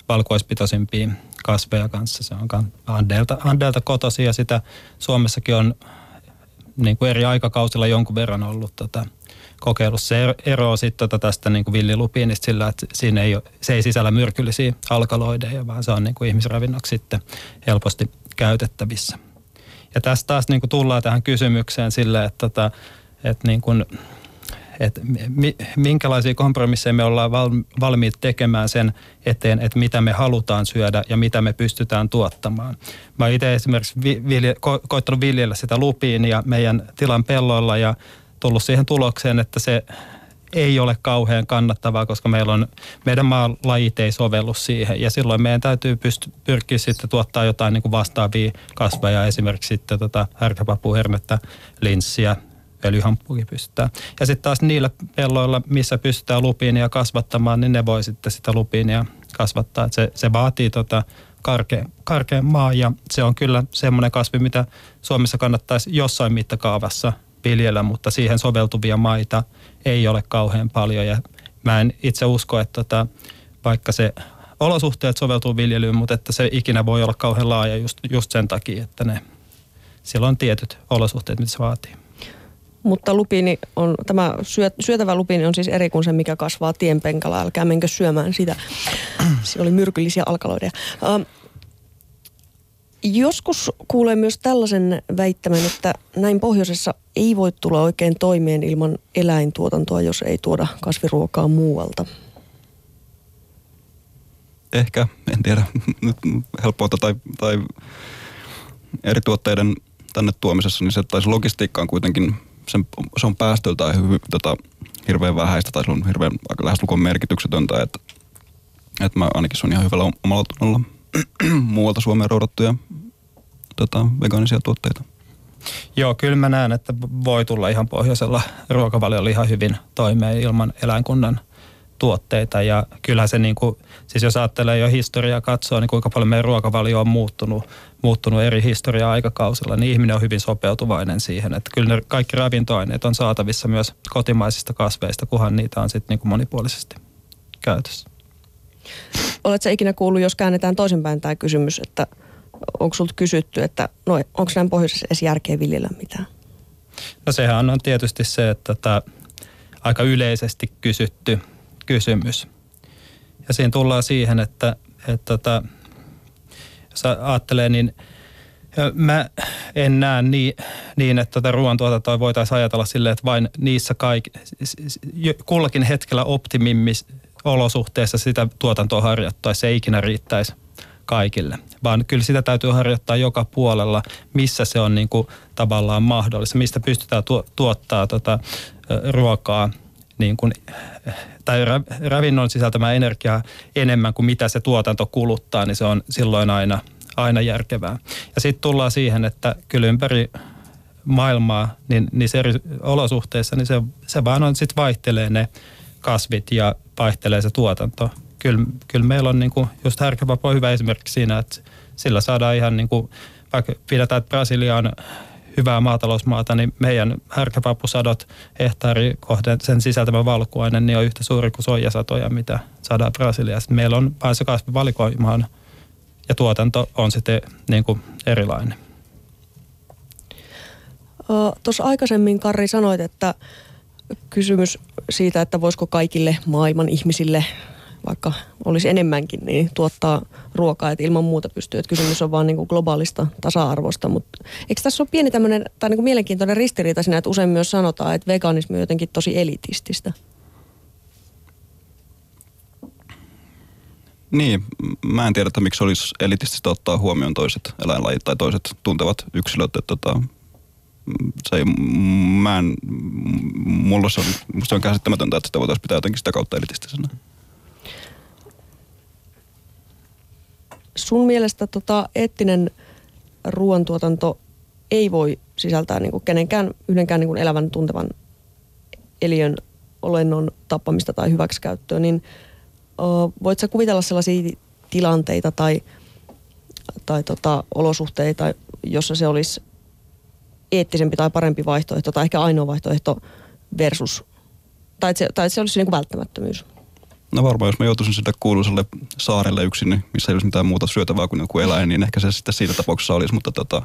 valkuaispitoisimpia kasveja kanssa. Se on Andelta, Andelta kotosi ja sitä Suomessakin on niin kuin eri aikakausilla jonkun verran ollut tota, kokeilussa. Se eroaa sitten tota tästä niin kuin villilupiinista sillä, että siinä ei ole, se ei sisällä myrkyllisiä alkaloideja, vaan se on niin kuin ihmisravinnoksi sitten helposti käytettävissä. Ja tästä taas niin kuin tullaan tähän kysymykseen sille, että, tota, että niin kuin, että minkälaisia kompromisseja me ollaan valmiit tekemään sen eteen, että mitä me halutaan syödä ja mitä me pystytään tuottamaan. Mä itse esimerkiksi vilje, ko, koittanut viljellä sitä lupiinia meidän tilan pelloilla ja tullut siihen tulokseen, että se ei ole kauhean kannattavaa, koska meillä on, meidän maan lajit ei sovellu siihen. Ja silloin meidän täytyy pysty, pyrkiä sitten tuottaa jotain niin kuin vastaavia kasveja, esimerkiksi sitten tota härkäpapuhernettä, linssiä, öljyhamppukin pystytään. Ja sitten taas niillä pelloilla, missä pystytään lupiinia kasvattamaan, niin ne voi sitten sitä lupiinia kasvattaa. Se, se vaatii tota karkean, karkean maa ja se on kyllä semmoinen kasvi, mitä Suomessa kannattaisi jossain mittakaavassa viljellä, mutta siihen soveltuvia maita ei ole kauhean paljon ja mä en itse usko, että tota, vaikka se olosuhteet soveltuu viljelyyn, mutta että se ikinä voi olla kauhean laaja just, just sen takia, että ne, siellä on tietyt olosuhteet, mitä se vaatii. Mutta lupiini on, tämä syö, syötävä lupiini on siis eri kuin se, mikä kasvaa tienpenkalla. Älkää menkö syömään sitä. [CLEARS THROAT] Siinä oli myrkyllisiä alkaloideja. Uh, Joskus kuulee myös tällaisen väittämän, että näin pohjoisessa ei voi tulla oikein toimeen ilman eläintuotantoa, jos ei tuoda kasviruokaa muualta. Ehkä, en tiedä, [LAUGHS] nyt helppoa tai, tai eri tuotteiden tänne tuomisessa, niin se, tai se logistiikka on kuitenkin, sen, se on päästöltään hyvin, tota, hirveän vähäistä tai se on hirveän lähestulkoon merkityksetöntä, että, että mä ainakin se on ihan hyvällä omalla tunnolla [CLEARS THROAT] muualta Suomeen roudattuja tota, vegaanisia tuotteita. Joo, kyllä mä näen, että voi tulla ihan pohjoisella ruokavaliolla ihan hyvin toimeen ilman eläinkunnan tuotteita. Ja kyllähän se, niin kuin, siis jos ajattelee jo historiaa katsoa, niin kuinka paljon meidän ruokavalio on muuttunut, muuttunut eri historia-aikakausilla, niin ihminen on hyvin sopeutuvainen siihen. Että kyllä ne kaikki ravintoaineet on saatavissa myös kotimaisista kasveista, kunhan niitä on sitten niin kuin monipuolisesti käytössä. Oletko ikinä kuullut, jos käännetään toisinpäin tämä kysymys, että onko sinulta kysytty, että no, onko näin pohjoisessa edes järkeä viljellä mitään? No sehän on tietysti se, että tämä aika yleisesti kysytty kysymys. Ja siinä tullaan siihen, että, että tota, jos ajattelee, niin mä en näe niin, niin että tätä ruoantuotantoa voitaisiin ajatella silleen, että vain niissä kaik, kullakin hetkellä optimimmis olosuhteissa sitä tuotantoa harjoittaisi, se ei ikinä riittäisi kaikille. vaan kyllä sitä täytyy harjoittaa joka puolella, missä se on niin kuin tavallaan mahdollista, mistä pystytään tuo, tuottaa tota, ruokaa niin kuin, tai ravinnon sisältämää energiaa enemmän kuin mitä se tuotanto kuluttaa, niin se on silloin aina, aina järkevää. Ja sitten tullaan siihen, että kyllä ympäri maailmaa, niin niissä eri olosuhteissa, niin se, se vaan on, sitten vaihtelee ne kasvit ja vaihtelee se tuotanto. Kyllä, kyllä meillä on niin kuin, just härkäpapu on hyvä esimerkki siinä, että sillä saadaan ihan niin kuin, vaikka pidetään, että Brasilia on hyvää maatalousmaata, niin meidän härkäpapusadot hehtaari kohden sen sisältämä valkuainen niin on yhtä suuri kuin soijasatoja, mitä saadaan Brasiliassa. Meillä on vain se kasvivalikoimaan ja tuotanto on sitten niin kuin erilainen. Tuossa aikaisemmin Karri sanoit, että kysymys siitä, että voisiko kaikille maailman ihmisille vaikka olisi enemmänkin, niin tuottaa ruokaa, että ilman muuta pystyy. Että kysymys on vaan niin kuin globaalista tasa-arvosta. Mutta eikö tässä ole pieni tämmöinen, tai niin kuin mielenkiintoinen ristiriita siinä, että usein myös sanotaan, että veganismi on jotenkin tosi elitististä? Niin, mä en tiedä, että miksi olisi elitististä ottaa huomioon toiset eläinlajit tai toiset tuntevat yksilöt. Että tota, se ei, mä en, mulla se on, musta on käsittämätöntä, että sitä voitaisiin pitää jotenkin sitä kautta elitistisenä. Sun mielestä tota, eettinen ruoantuotanto ei voi sisältää niin kuin kenenkään, yhdenkään niin kuin elävän tuntevan eliön olennon tappamista tai hyväksikäyttöä, niin uh, voit sä kuvitella sellaisia tilanteita tai, tai tota, olosuhteita, jossa se olisi eettisempi tai parempi vaihtoehto tai ehkä ainoa vaihtoehto versus, tai että se, tai että se olisi niin kuin välttämättömyys? No varmaan, jos mä joutuisin sille kuuluisalle saarelle yksin, niin missä ei olisi mitään muuta syötävää kuin joku eläin, niin ehkä se sitten siitä tapauksessa olisi, mutta tota,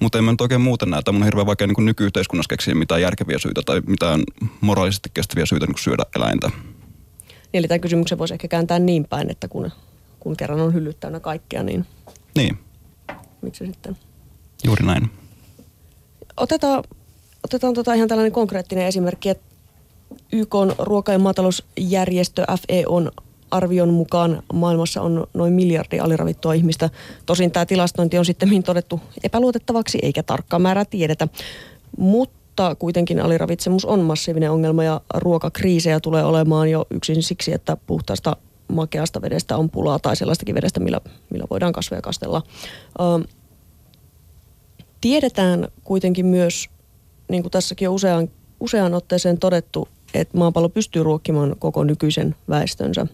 mutta en mä nyt oikein muuten näe, että mun on hirveän vaikea niin nykyyhteiskunnassa keksiä mitään järkeviä syitä tai mitään moraalisesti kestäviä syitä niin syödä eläintä. Niin, eli tämän kysymyksen voisi ehkä kääntää niin päin, että kun, kun kerran on hyllyt täynnä kaikkea, niin... Niin. Miksi sitten? Juuri näin. Otetaan, otetaan tota ihan tällainen konkreettinen esimerkki, että YK on ruoka- ja maatalousjärjestö FEOn arvion mukaan maailmassa on noin miljardi aliravittua ihmistä. Tosin tämä tilastointi on sitten todettu epäluotettavaksi eikä tarkkaa määrää tiedetä. Mutta kuitenkin aliravitsemus on massiivinen ongelma ja ruokakriisejä tulee olemaan jo yksin siksi, että puhtaasta makeasta vedestä on pulaa tai sellaistakin vedestä, millä, millä voidaan kasveja kastella. Ö, tiedetään kuitenkin myös, niin kuin tässäkin on usean, useaan otteeseen todettu, että maapallo pystyy ruokkimaan koko nykyisen väestönsä.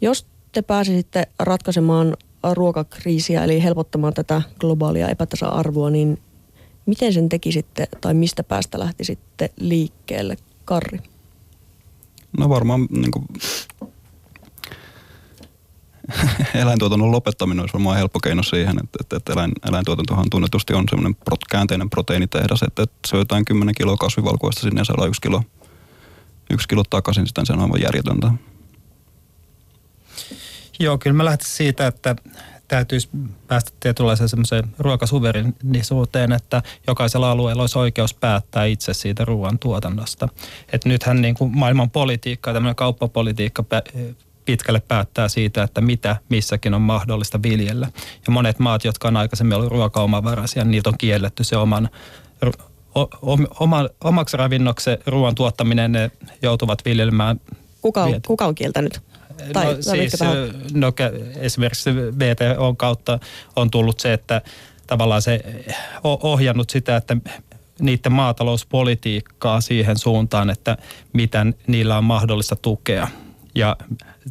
Jos te pääsisitte ratkaisemaan ruokakriisiä, eli helpottamaan tätä globaalia epätasa-arvoa, niin miten sen tekisitte tai mistä päästä lähtisitte liikkeelle, Karri? No varmaan niin kuin, eläintuotannon lopettaminen olisi varmaan helppo keino siihen, että, että, että eläin, eläintuotantohan tunnetusti on semmoinen pro, käänteinen proteiinitehdas, että, että syötään 10 kiloa kasvivalkuista sinne ja saadaan yksi kilo yksi kilo takaisin, sitten se on aivan järjetöntä. Joo, kyllä mä lähtisin siitä, että täytyisi päästä tietynlaiseen semmoiseen ruokasuverinisuuteen, että jokaisella alueella olisi oikeus päättää itse siitä ruoantuotannosta. Et nythän niin kuin maailman politiikka, tämmöinen kauppapolitiikka pitkälle päättää siitä, että mitä missäkin on mahdollista viljellä. Ja monet maat, jotka on aikaisemmin ollut ruokaomavaraisia, niitä on kielletty se oman oma, omaksi ravinnoksi ruoan tuottaminen ne joutuvat viljelmään. Kuka on, kuka on kieltänyt? Tai, no, siis, no, esimerkiksi VTO kautta on tullut se, että tavallaan se ohjannut sitä, että niiden maatalouspolitiikkaa siihen suuntaan, että miten niillä on mahdollista tukea. Ja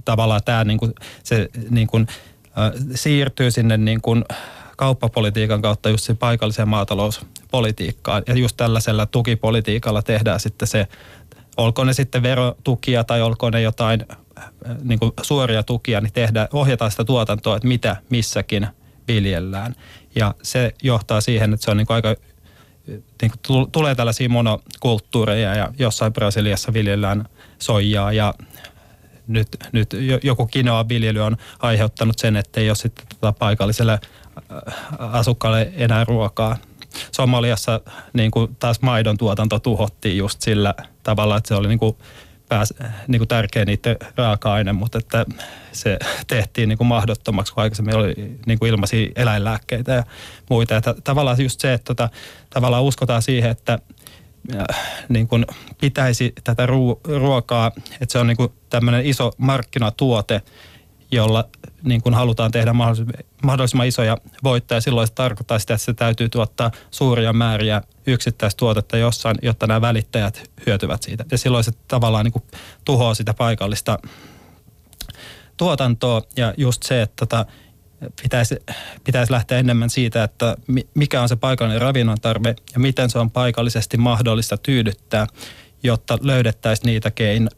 tavallaan tämä niin kuin, se niin kuin, siirtyy sinne niin kuin, kauppapolitiikan kautta just se paikalliseen maatalouspolitiikkaan. Ja just tällaisella tukipolitiikalla tehdään sitten se, olkoon ne sitten verotukia tai olkoon ne jotain äh, niin kuin suoria tukia, niin tehdään, ohjataan sitä tuotantoa, että mitä missäkin viljellään. Ja se johtaa siihen, että se on niin kuin aika niin kuin tulee tällaisia monokulttuureja ja jossain Brasiliassa viljellään soijaa ja nyt, nyt joku quinoa-viljely on aiheuttanut sen, että ei ole sitten tota paikalliselle asukkaille enää ruokaa. Somaliassa niin kuin taas maidon tuotanto tuhottiin just sillä tavalla, että se oli niin kuin pääs, niin kuin tärkeä niiden raaka-aine, mutta että se tehtiin niin kuin mahdottomaksi, kun aikaisemmin oli niin kuin ilmaisia eläinlääkkeitä ja muita. Ja tavallaan just se, että tota, tavallaan uskotaan siihen, että niin kuin pitäisi tätä ruokaa, että se on niin kuin tämmöinen iso markkinatuote, jolla niin kuin halutaan tehdä mahdollisimman isoja voittoja. Silloin se tarkoittaa sitä, että se täytyy tuottaa suuria määriä yksittäistuotetta jossain, jotta nämä välittäjät hyötyvät siitä. Ja silloin se tavallaan niin kuin tuhoaa sitä paikallista tuotantoa ja just se, että tota, pitäisi, pitäisi lähteä enemmän siitä, että mikä on se paikallinen ravinnon tarve ja miten se on paikallisesti mahdollista tyydyttää, jotta löydettäisiin niitä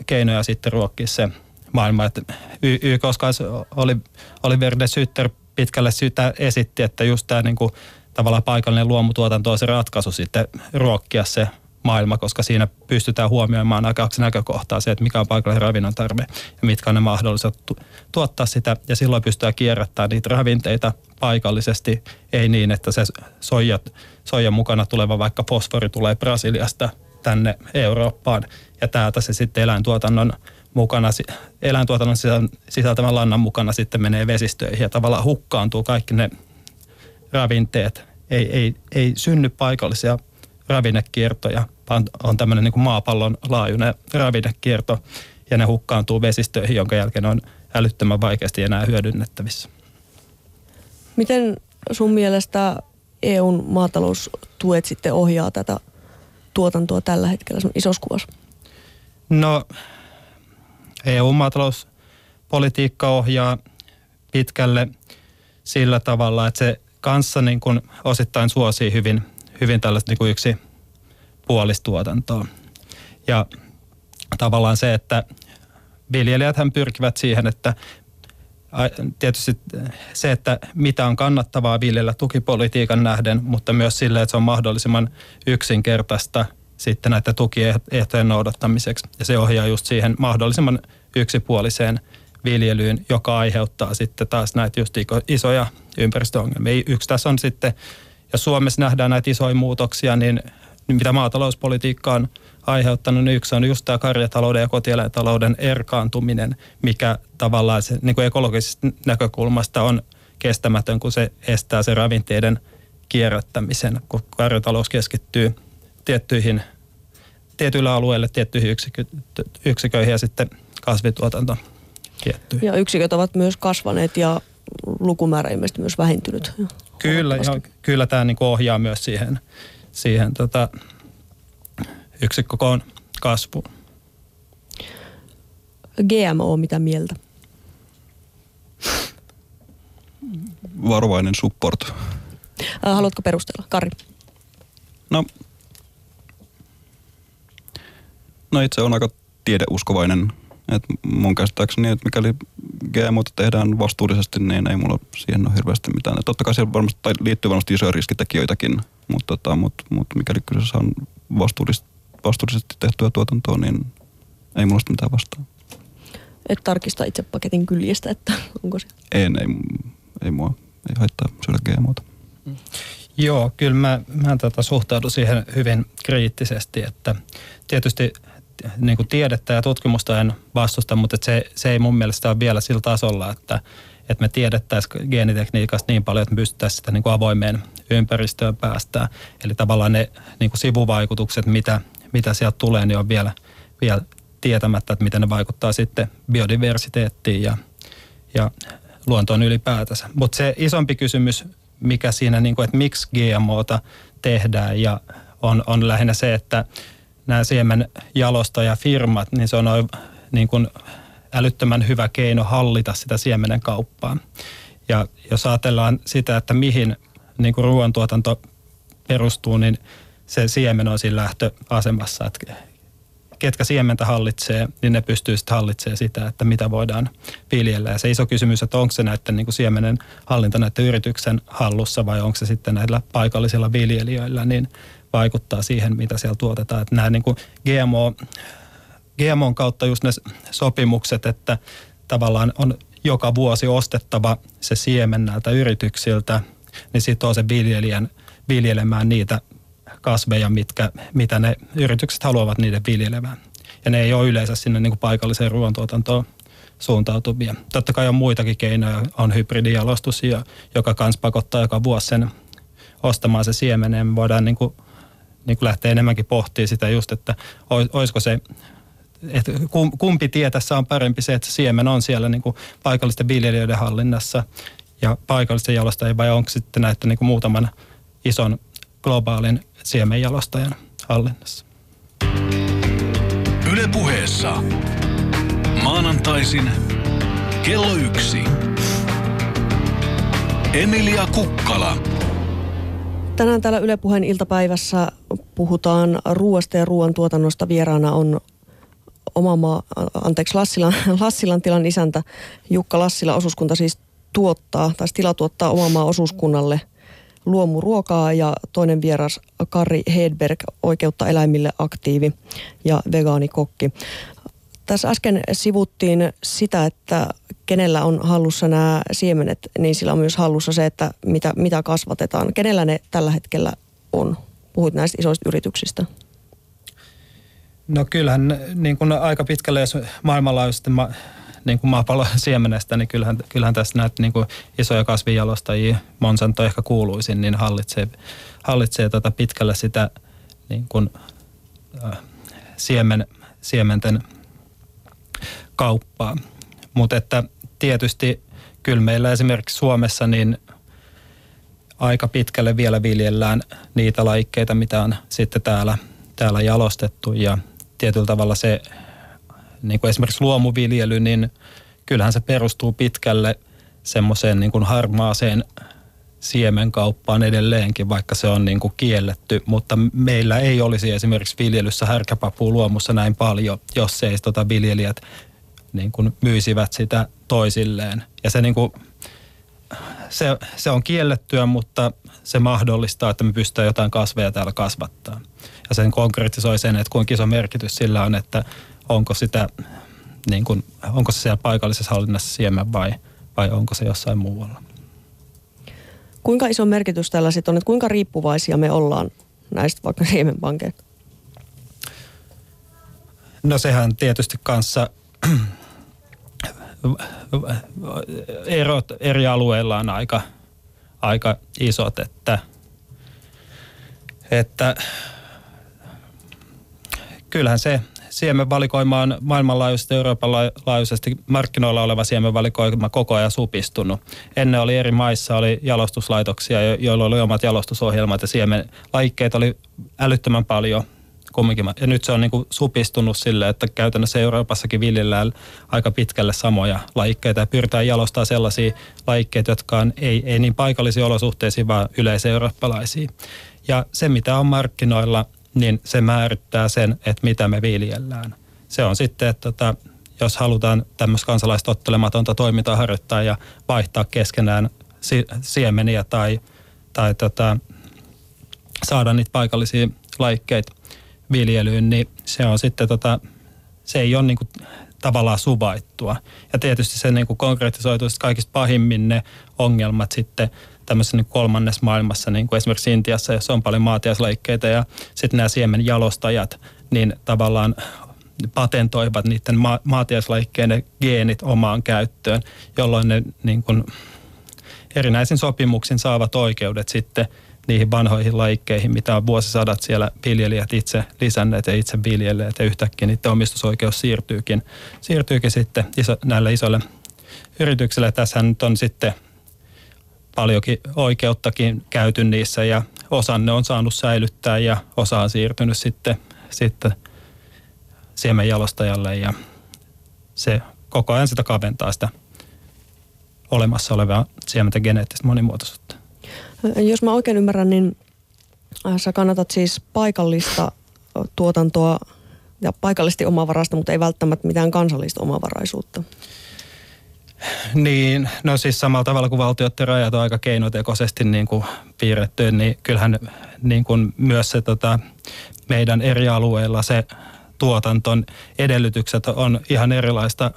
keinoja sitten ruokkia se maailma. Että y- koska oli, oli Verde Sytter pitkälle syytä esitti, että just tämä niin kuin, tavallaan paikallinen luomutuotanto on se ratkaisu sitten ruokkia se maailma, koska siinä pystytään huomioimaan nämä kaksi näkökohtaa, se, että mikä on paikallinen ravinnon tarve ja mitkä on ne mahdollisuudet tu- tuottaa sitä. Ja silloin pystytään kierrättämään niitä ravinteita paikallisesti, ei niin, että se soijat, soijan mukana tuleva vaikka fosfori tulee Brasiliasta tänne Eurooppaan ja täältä se sitten eläintuotannon mukana, eläintuotannon sisältävän lannan mukana sitten menee vesistöihin ja tavallaan hukkaantuu kaikki ne ravinteet. Ei, ei, ei synny paikallisia ravinnekiertoja, vaan on tämmöinen niin kuin maapallon laajuinen ravinnekierto ja ne hukkaantuu vesistöihin, jonka jälkeen on älyttömän vaikeasti enää hyödynnettävissä. Miten sun mielestä EUn maataloustuet sitten ohjaa tätä tuotantoa tällä hetkellä sun isossa kuvassa? No EU-maatalouspolitiikka ohjaa pitkälle sillä tavalla, että se kanssa niin kuin osittain suosii hyvin, hyvin tällaista niin kuin yksi puolistuotantoa. Ja tavallaan se, että viljelijät pyrkivät siihen, että tietysti se, että mitä on kannattavaa viljellä tukipolitiikan nähden, mutta myös sille, että se on mahdollisimman yksinkertaista – sitten näiden tukiehtojen noudattamiseksi. Ja se ohjaa just siihen mahdollisimman yksipuoliseen viljelyyn, joka aiheuttaa sitten taas näitä just isoja ympäristöongelmia. Yksi tässä on sitten, jos Suomessa nähdään näitä isoja muutoksia, niin, niin mitä maatalouspolitiikka on aiheuttanut, niin yksi on just tämä karjatalouden ja kotieläintalouden erkaantuminen, mikä tavallaan se, niin kuin ekologisesta näkökulmasta on kestämätön, kun se estää se ravinteiden kierrättämisen, kun karjatalous keskittyy tiettyihin, tietyillä alueilla tiettyihin yksiky, yksiköihin ja sitten kasvituotanto tiettyihin. Ja yksiköt ovat myös kasvaneet ja lukumäärä ilmeisesti myös vähentynyt. Kyllä, ja kyllä tämä niin ohjaa myös siihen, siihen tota, yksikkökoon kasvuun. GMO, mitä mieltä? Varovainen support. Haluatko perustella? Kari. No No itse on aika tiedeuskovainen. Et mun käsittääkseni, että mikäli GMO tehdään vastuullisesti, niin ei mulla siihen ole hirveästi mitään. Et totta kai siellä varmasti, tai liittyy varmasti isoja riskitekijöitäkin, mutta tota, mut, mut mikäli kyseessä on vastuullisesti, vastuullisesti tehtyä tuotantoa, niin ei mulla mitään vastaan. Et tarkista itse paketin kyljistä, että onko se? En, ei, ei mua, ei haittaa syödä GMOta. Mm. Joo, kyllä mä, mä tota suhtaudun siihen hyvin kriittisesti, että tietysti niin kuin tiedettä ja tutkimusta en vastusta, mutta se, se ei mun mielestä ole vielä sillä tasolla, että, että me tiedettäisiin geenitekniikasta niin paljon, että me pystyttäisiin sitä niin kuin avoimeen ympäristöön päästään. Eli tavallaan ne niin kuin sivuvaikutukset, mitä, mitä sieltä tulee, niin on vielä, vielä tietämättä, että miten ne vaikuttaa sitten biodiversiteettiin ja, ja luontoon ylipäätänsä. Mutta se isompi kysymys, mikä siinä, niin kuin, että miksi GMOta tehdään ja on, on lähinnä se, että nämä siemenjalostajafirmat, niin se on niin kuin älyttömän hyvä keino hallita sitä siemenen kauppaa. Ja jos ajatellaan sitä, että mihin niin kuin ruoantuotanto perustuu, niin se siemen on siinä lähtöasemassa, että ketkä siementä hallitsee, niin ne pystyy sitten hallitsemaan sitä, että mitä voidaan viljellä. Ja se iso kysymys, että onko se näiden niin kuin siemenen hallinta näiden yrityksen hallussa vai onko se sitten näillä paikallisilla viljelijöillä, niin vaikuttaa siihen, mitä siellä tuotetaan. Että nämä niin kuin GMO, GMOn kautta just ne sopimukset, että tavallaan on joka vuosi ostettava se siemen näiltä yrityksiltä, niin sitoo se viljelijän viljelemään niitä kasveja, mitkä, mitä ne yritykset haluavat niiden viljelevään. ja ne ei ole yleensä sinne niin kuin paikalliseen ruoantuotantoon suuntautuvia. Totta kai on muitakin keinoja, on hybridijalostus, joka kans pakottaa joka vuosi sen ostamaan se siemenen. Me voidaan niin kuin, niin kuin lähteä enemmänkin pohtimaan sitä just, että olisiko se että kumpi tie tässä on parempi se, että siemen on siellä niin kuin paikallisten viljelijöiden hallinnassa ja paikallisten jalostajien vai onko sitten näitä niin kuin muutaman ison globaalin siemenjalostajan hallinnassa. Yle puheessa. Maanantaisin kello yksi. Emilia Kukkala. Tänään täällä Yle Puheen iltapäivässä puhutaan ruoasta ja ruoantuotannosta. Vieraana on oma maa, anteeksi, Lassilan, [LAUGHS] Lassilan tilan isäntä Jukka Lassila. Osuuskunta siis tuottaa, tai tila tuottaa oma maa osuuskunnalle luomuruokaa ja toinen vieras Kari Hedberg, oikeutta eläimille aktiivi ja vegaanikokki. Tässä äsken sivuttiin sitä, että kenellä on hallussa nämä siemenet, niin sillä on myös hallussa se, että mitä, mitä kasvatetaan. Kenellä ne tällä hetkellä on? Puhuit näistä isoista yrityksistä. No kyllähän niin kuin aika pitkälle, jos maailmanlaajuisesti ma, niin kuin maapallon [LAUGHS] siemenestä, niin kyllähän, kyllähän tässä näitä niin kuin isoja kasvijalostajia, Monsanto ehkä kuuluisin, niin hallitsee, hallitsee tätä tota pitkälle sitä niin kuin, äh, siemen, siementen kauppaa. Mutta että tietysti kyllä meillä esimerkiksi Suomessa niin aika pitkälle vielä viljellään niitä laikkeita, mitä on sitten täällä, täällä jalostettu. Ja tietyllä tavalla se, niin kuin esimerkiksi luomuviljely, niin kyllähän se perustuu pitkälle semmoiseen niin kuin harmaaseen siemenkauppaan edelleenkin, vaikka se on niin kuin kielletty, mutta meillä ei olisi esimerkiksi viljelyssä härkäpapua luomussa näin paljon, jos ei tota viljelijät niin kuin myisivät sitä toisilleen. Ja se, niin kuin, se, se on kiellettyä, mutta se mahdollistaa, että me pystytään jotain kasveja täällä kasvattaa. Ja sen konkretisoi sen, että kuinka iso merkitys sillä on, että onko sitä, niin kuin, onko se siellä paikallisessa hallinnassa siemen vai, vai onko se jossain muualla. Kuinka iso merkitys tällä sitten on, että kuinka riippuvaisia me ollaan näistä vaikka siemenpankeista? No sehän tietysti kanssa erot eri alueilla on aika, aika isot, että, että kyllähän se siemenvalikoima on maailmanlaajuisesti Euroopan laajuisesti markkinoilla oleva siemenvalikoima koko ajan supistunut. Ennen oli eri maissa oli jalostuslaitoksia, joilla oli omat jalostusohjelmat ja siemenlajikkeet oli älyttömän paljon kumminkin. Ja nyt se on niin kuin supistunut sille, että käytännössä Euroopassakin viljellään aika pitkälle samoja lajikkeita ja pyritään jalostaa sellaisia lajikkeita, jotka on ei, ei niin paikallisiin olosuhteisiin, vaan yleiseurooppalaisiin. Ja se, mitä on markkinoilla, niin se määrittää sen, että mitä me viljellään. Se on sitten, että tota, jos halutaan tämmöistä kansalaistottelematonta toimintaa harjoittaa ja vaihtaa keskenään si- siemeniä tai, tai tota, saada niitä paikallisia laikkeita viljelyyn, niin se on sitten tota, se ei ole niin kuin tavallaan suvaittua. Ja tietysti se niin kuin konkretisoituu kaikista pahimmin ne ongelmat sitten tämmöisessä niin kolmannes maailmassa, niin kuin esimerkiksi Intiassa, jossa on paljon maatiaislaikkeita ja sitten nämä siemenjalostajat, niin tavallaan patentoivat niiden ma- maatiaislaikkeiden geenit omaan käyttöön, jolloin ne niin kuin erinäisin sopimuksin saavat oikeudet sitten niihin vanhoihin laikkeihin, mitä on vuosisadat siellä viljelijät itse lisänneet ja itse viljelleet ja yhtäkkiä niiden omistusoikeus siirtyykin, siirtyykin sitten iso, näille isoille yrityksille. Tässähän nyt on sitten paljonkin oikeuttakin käyty niissä ja osan ne on saanut säilyttää ja osa on siirtynyt sitten, sitten siemenjalostajalle ja se koko ajan sitä kaventaa sitä olemassa olevaa siementen geneettistä monimuotoisuutta. Jos mä oikein ymmärrän, niin äh, sä kannatat siis paikallista tuotantoa ja paikallisesti omavarasta, mutta ei välttämättä mitään kansallista omavaraisuutta. Niin, no siis samalla tavalla kuin valtioiden rajat on aika keinotekoisesti niin kuin piirretty, niin kyllähän niin kuin myös se tota, meidän eri alueilla se tuotanton edellytykset on ihan erilaista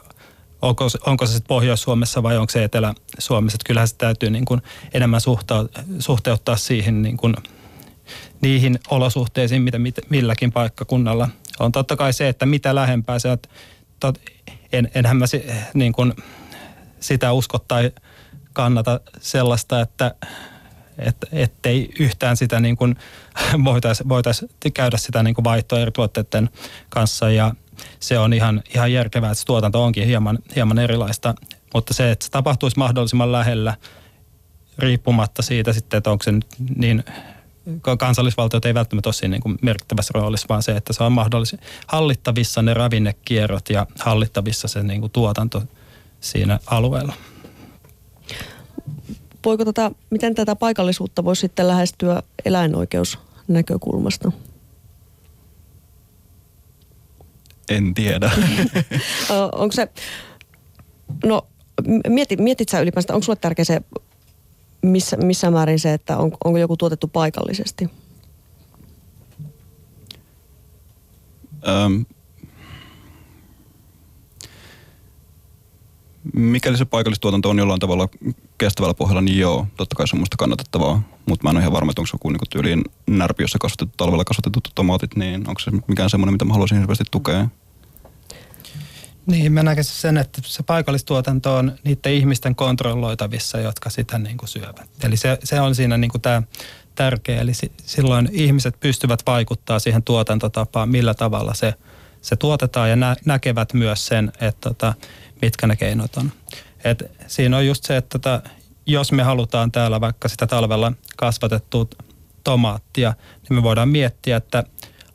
onko, onko se sitten Pohjois-Suomessa vai onko se Etelä-Suomessa. Kyllähän se täytyy niin kuin enemmän suhta, suhteuttaa siihen niin kuin, niihin olosuhteisiin, mitä milläkin paikkakunnalla on totta kai se, että mitä lähempää se on. En, enhän mä si, niin kuin sitä usko tai kannata sellaista, että et, ettei yhtään sitä niin voitaisiin voitais käydä sitä niin vaihtoa eri tuotteiden kanssa ja se on ihan, ihan järkevää, että se tuotanto onkin hieman, hieman erilaista, mutta se, että se tapahtuisi mahdollisimman lähellä riippumatta siitä sitten, että onko se niin kansallisvaltiot ei välttämättä ole siinä niin kuin merkittävässä roolissa, vaan se, että se on mahdollisesti hallittavissa ne ravinnekierrot ja hallittavissa se niin kuin tuotanto siinä alueella. Voiko tätä, miten tätä paikallisuutta voisi sitten lähestyä eläinoikeusnäkökulmasta? En tiedä. [LAUGHS] Onko se, no mieti, mietit sä ylipäänsä, onko sulle tärkeä se, missä, missä määrin se, että on, onko joku tuotettu paikallisesti? Öm, mikäli se paikallistuotanto on jollain tavalla kestävällä pohjalla, niin joo, totta kai se on musta kannatettavaa. Mutta mä en ole ihan varma, että onko se joku niin tyyliin närpiössä kasvatettu, talvella kasvatetut tomaatit, niin onko se mikään semmoinen, mitä mä haluaisin hirveästi tukea. Niin, mä näkisin sen, että se paikallistuotanto on niiden ihmisten kontrolloitavissa, jotka sitä niin kuin syövät. Eli se, se on siinä niin kuin tämä tärkeä. Eli silloin ihmiset pystyvät vaikuttaa siihen tuotantotapaan, millä tavalla se, se tuotetaan ja nä, näkevät myös sen, että tota, mitkä ne keinot on. Et siinä on just se, että tota, jos me halutaan täällä vaikka sitä talvella kasvatettua tomaattia, niin me voidaan miettiä, että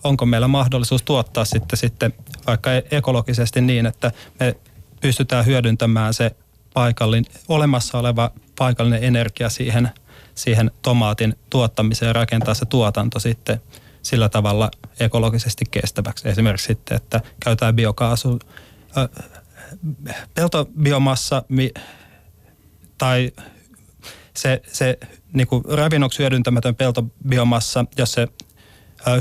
onko meillä mahdollisuus tuottaa sitten, sitten vaikka ekologisesti niin, että me pystytään hyödyntämään se paikallin, olemassa oleva paikallinen energia siihen, siihen tomaatin tuottamiseen ja rakentaa se tuotanto sitten sillä tavalla ekologisesti kestäväksi. Esimerkiksi sitten, että käytetään biokaasu, peltobiomassa tai se, se niin kuin ravinnoksi hyödyntämätön peltobiomassa, jos se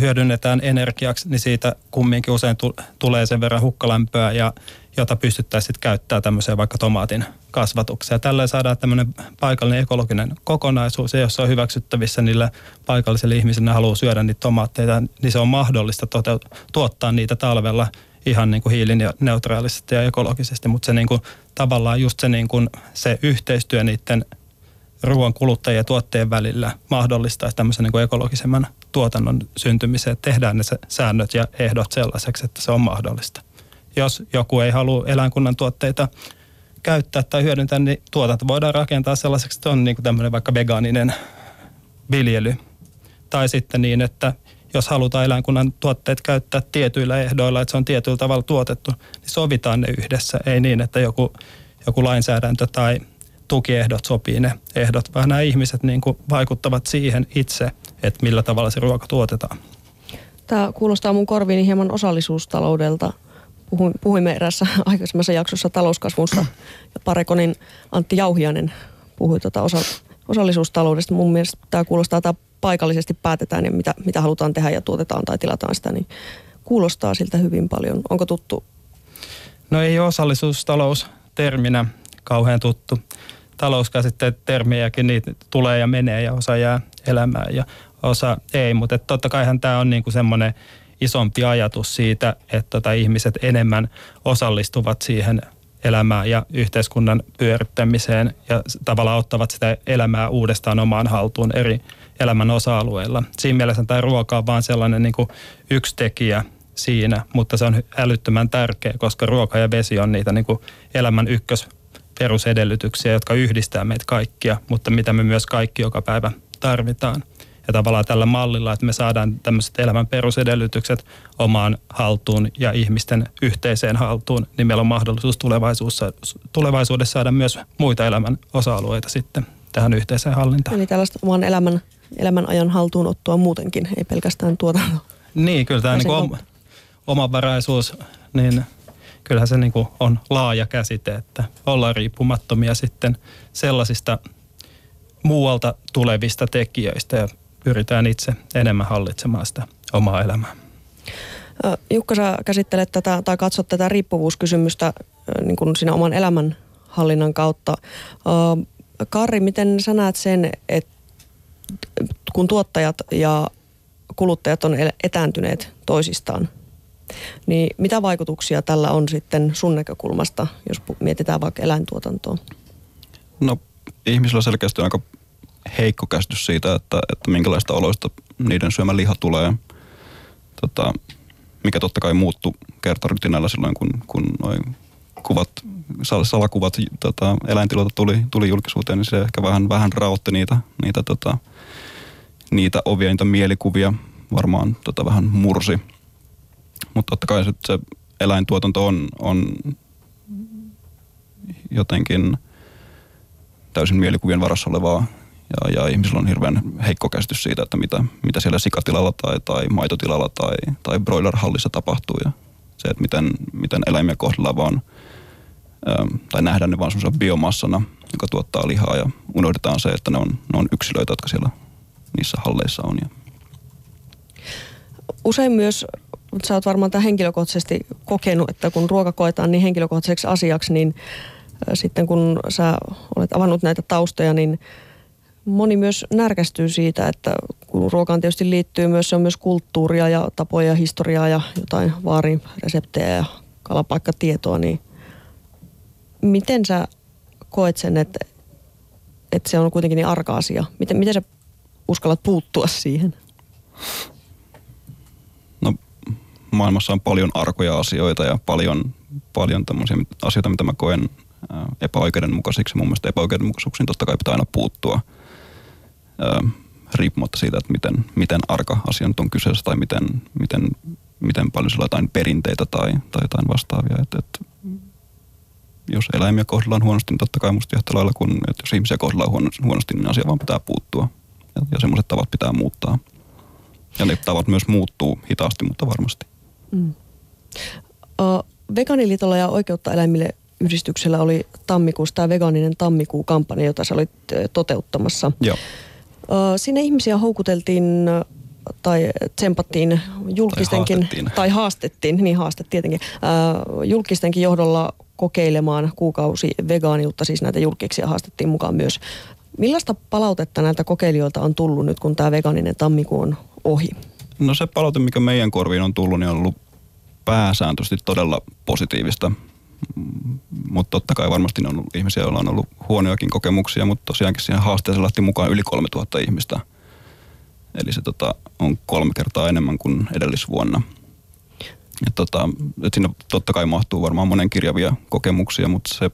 hyödynnetään energiaksi, niin siitä kumminkin usein tulee sen verran hukkalämpöä, ja, jota pystyttäisiin käyttämään tämmöiseen vaikka tomaatin kasvatukseen. Tällä saadaan tämmöinen paikallinen ekologinen kokonaisuus, ja jos se on hyväksyttävissä niille paikallisille ihmisille, ne haluaa syödä niitä tomaatteita, niin se on mahdollista toteut- tuottaa niitä talvella ihan niin kuin hiilineutraalisesti ja ekologisesti, mutta se niin kuin, tavallaan just se, niin kuin, se yhteistyö niiden ruoan kuluttajien ja tuotteen välillä mahdollistaisi tämmöisen niin kuin ekologisemman tuotannon syntymiseen, että tehdään ne säännöt ja ehdot sellaiseksi, että se on mahdollista. Jos joku ei halua eläinkunnan tuotteita käyttää tai hyödyntää, niin tuotanto voidaan rakentaa sellaiseksi, että on niin kuin tämmöinen vaikka vegaaninen viljely. Tai sitten niin, että jos halutaan eläinkunnan tuotteet käyttää tietyillä ehdoilla, että se on tietyllä tavalla tuotettu, niin sovitaan ne yhdessä. Ei niin, että joku, joku lainsäädäntö tai tukiehdot sopii ne ehdot, vaan nämä ihmiset niin kuin vaikuttavat siihen itse, että millä tavalla se ruoka tuotetaan. Tämä kuulostaa mun korviini hieman osallisuustaloudelta. Puhuimme erässä [LAUGHS] aikaisemmassa jaksossa talouskasvussa ja Parekonin Antti Jauhianen puhui tuota osa, osallisuustaloudesta. Mun mielestä tämä kuulostaa, tämä paikallisesti päätetään ja mitä, mitä halutaan tehdä ja tuotetaan tai tilataan sitä, niin kuulostaa siltä hyvin paljon. Onko tuttu? No ei osallisuustalous terminä kauhean tuttu. Talouskäsitteet termejäkin niitä tulee ja menee ja osa jää elämään ja osa ei, mutta totta kaihan tämä on niinku semmoinen isompi ajatus siitä, että tota ihmiset enemmän osallistuvat siihen elämään ja yhteiskunnan pyörittämiseen ja tavallaan ottavat sitä elämää uudestaan omaan haltuun eri elämän osa-alueilla. Siinä mielessä tämä ruoka on vaan sellainen niin kuin yksi tekijä siinä, mutta se on älyttömän tärkeä, koska ruoka ja vesi on niitä niin kuin elämän ykkös perusedellytyksiä, jotka yhdistää meitä kaikkia, mutta mitä me myös kaikki joka päivä tarvitaan. Ja tavallaan tällä mallilla, että me saadaan tämmöiset elämän perusedellytykset omaan haltuun ja ihmisten yhteiseen haltuun, niin meillä on mahdollisuus tulevaisuudessa, tulevaisuudessa saada myös muita elämän osa-alueita sitten tähän yhteiseen hallintaan. Eli tällaista oman elämän, elämän ajan haltuunottoa muutenkin, ei pelkästään tuotanto. Niin, kyllä tämä niin oma, omavaraisuus, niin kyllähän se niin on laaja käsite, että ollaan riippumattomia sitten sellaisista muualta tulevista tekijöistä ja pyritään itse enemmän hallitsemaan sitä omaa elämää. Jukka, sä käsittelet tätä tai katsot tätä riippuvuuskysymystä niin kuin siinä oman elämänhallinnan kautta. Karri, miten sä näet sen, että kun tuottajat ja kuluttajat on etääntyneet toisistaan, Niin mitä vaikutuksia tällä on sitten sun näkökulmasta, jos mietitään vaikka eläintuotantoa? No ihmisillä selkeästi on aika heikko käsitys siitä, että, että minkälaista oloista niiden syömä liha tulee. Tota, mikä totta kai muuttuu kertarytinällä silloin, kun, kun noin kuvat, sal- salakuvat tota, eläintiloilta tuli, tuli julkisuuteen, niin se ehkä vähän, vähän raotti niitä, niitä, tota, niitä ovia, niitä mielikuvia varmaan tota, vähän mursi. Mutta totta kai se, se eläintuotanto on, on jotenkin täysin mielikuvien varassa olevaa ja, ja ihmisillä on hirveän heikko käsitys siitä, että mitä, mitä siellä sikatilalla tai, tai maitotilalla tai, tai broilerhallissa tapahtuu ja se, että miten, miten eläimiä kohdellaan vaan ähm, tai nähdään ne vaan semmoisena biomassana, joka tuottaa lihaa ja unohdetaan se, että ne on, ne on yksilöitä, jotka siellä niissä halleissa on. Usein myös, sä oot varmaan tämän henkilökohtaisesti kokenut, että kun ruoka koetaan niin henkilökohtaiseksi asiaksi, niin äh, sitten kun sä olet avannut näitä taustoja, niin moni myös närkästyy siitä, että kun ruokaan tietysti liittyy myös, se on myös kulttuuria ja tapoja ja historiaa ja jotain vaarireseptejä ja kalapaikkatietoa, niin miten sä koet sen, että, että se on kuitenkin niin arka asia? Miten, miten sä uskallat puuttua siihen? no, maailmassa on paljon arkoja asioita ja paljon, paljon tämmöisiä asioita, mitä mä koen ää, epäoikeudenmukaisiksi. Mun mielestä epäoikeudenmukaisuuksiin totta kai pitää aina puuttua ää, riippumatta siitä, että miten, miten arka asia on kyseessä tai miten, miten, miten paljon sillä on jotain perinteitä tai, tai jotain vastaavia. Et, et, jos eläimiä kohdellaan huonosti, niin totta kai musta lailla kuin, että jos ihmisiä kohdellaan huono- huonosti, niin asia vaan pitää puuttua. Ja, ja semmoiset tavat pitää muuttaa. Ja ne tavat myös muuttuu hitaasti, mutta varmasti. Mm. Uh, Vegaaniliitolla ja Oikeutta eläimille yhdistyksellä oli tammikuussa tämä vegaaninen tammikuu-kampanja, jota sä olit toteuttamassa. Joo. Uh, sinne ihmisiä houkuteltiin tai tsempattiin julkistenkin, haastettiin. tai haastettiin, niin haaste tietenkin, uh, julkistenkin johdolla kokeilemaan kuukausi vegaaniutta, siis näitä julkiksia haastettiin mukaan myös. Millaista palautetta näiltä kokeilijoilta on tullut nyt, kun tämä vegaaninen tammikuu on ohi? No se palaute, mikä meidän korviin on tullut, niin on ollut pääsääntöisesti todella positiivista. Mutta totta kai varmasti on ollut ihmisiä, joilla on ollut huonojakin kokemuksia, mutta tosiaankin siihen haasteeseen lähti mukaan yli 3000 ihmistä. Eli se tota, on kolme kertaa enemmän kuin edellisvuonna. Ja tota, et siinä totta kai mahtuu varmaan monen kirjavia kokemuksia, mutta se,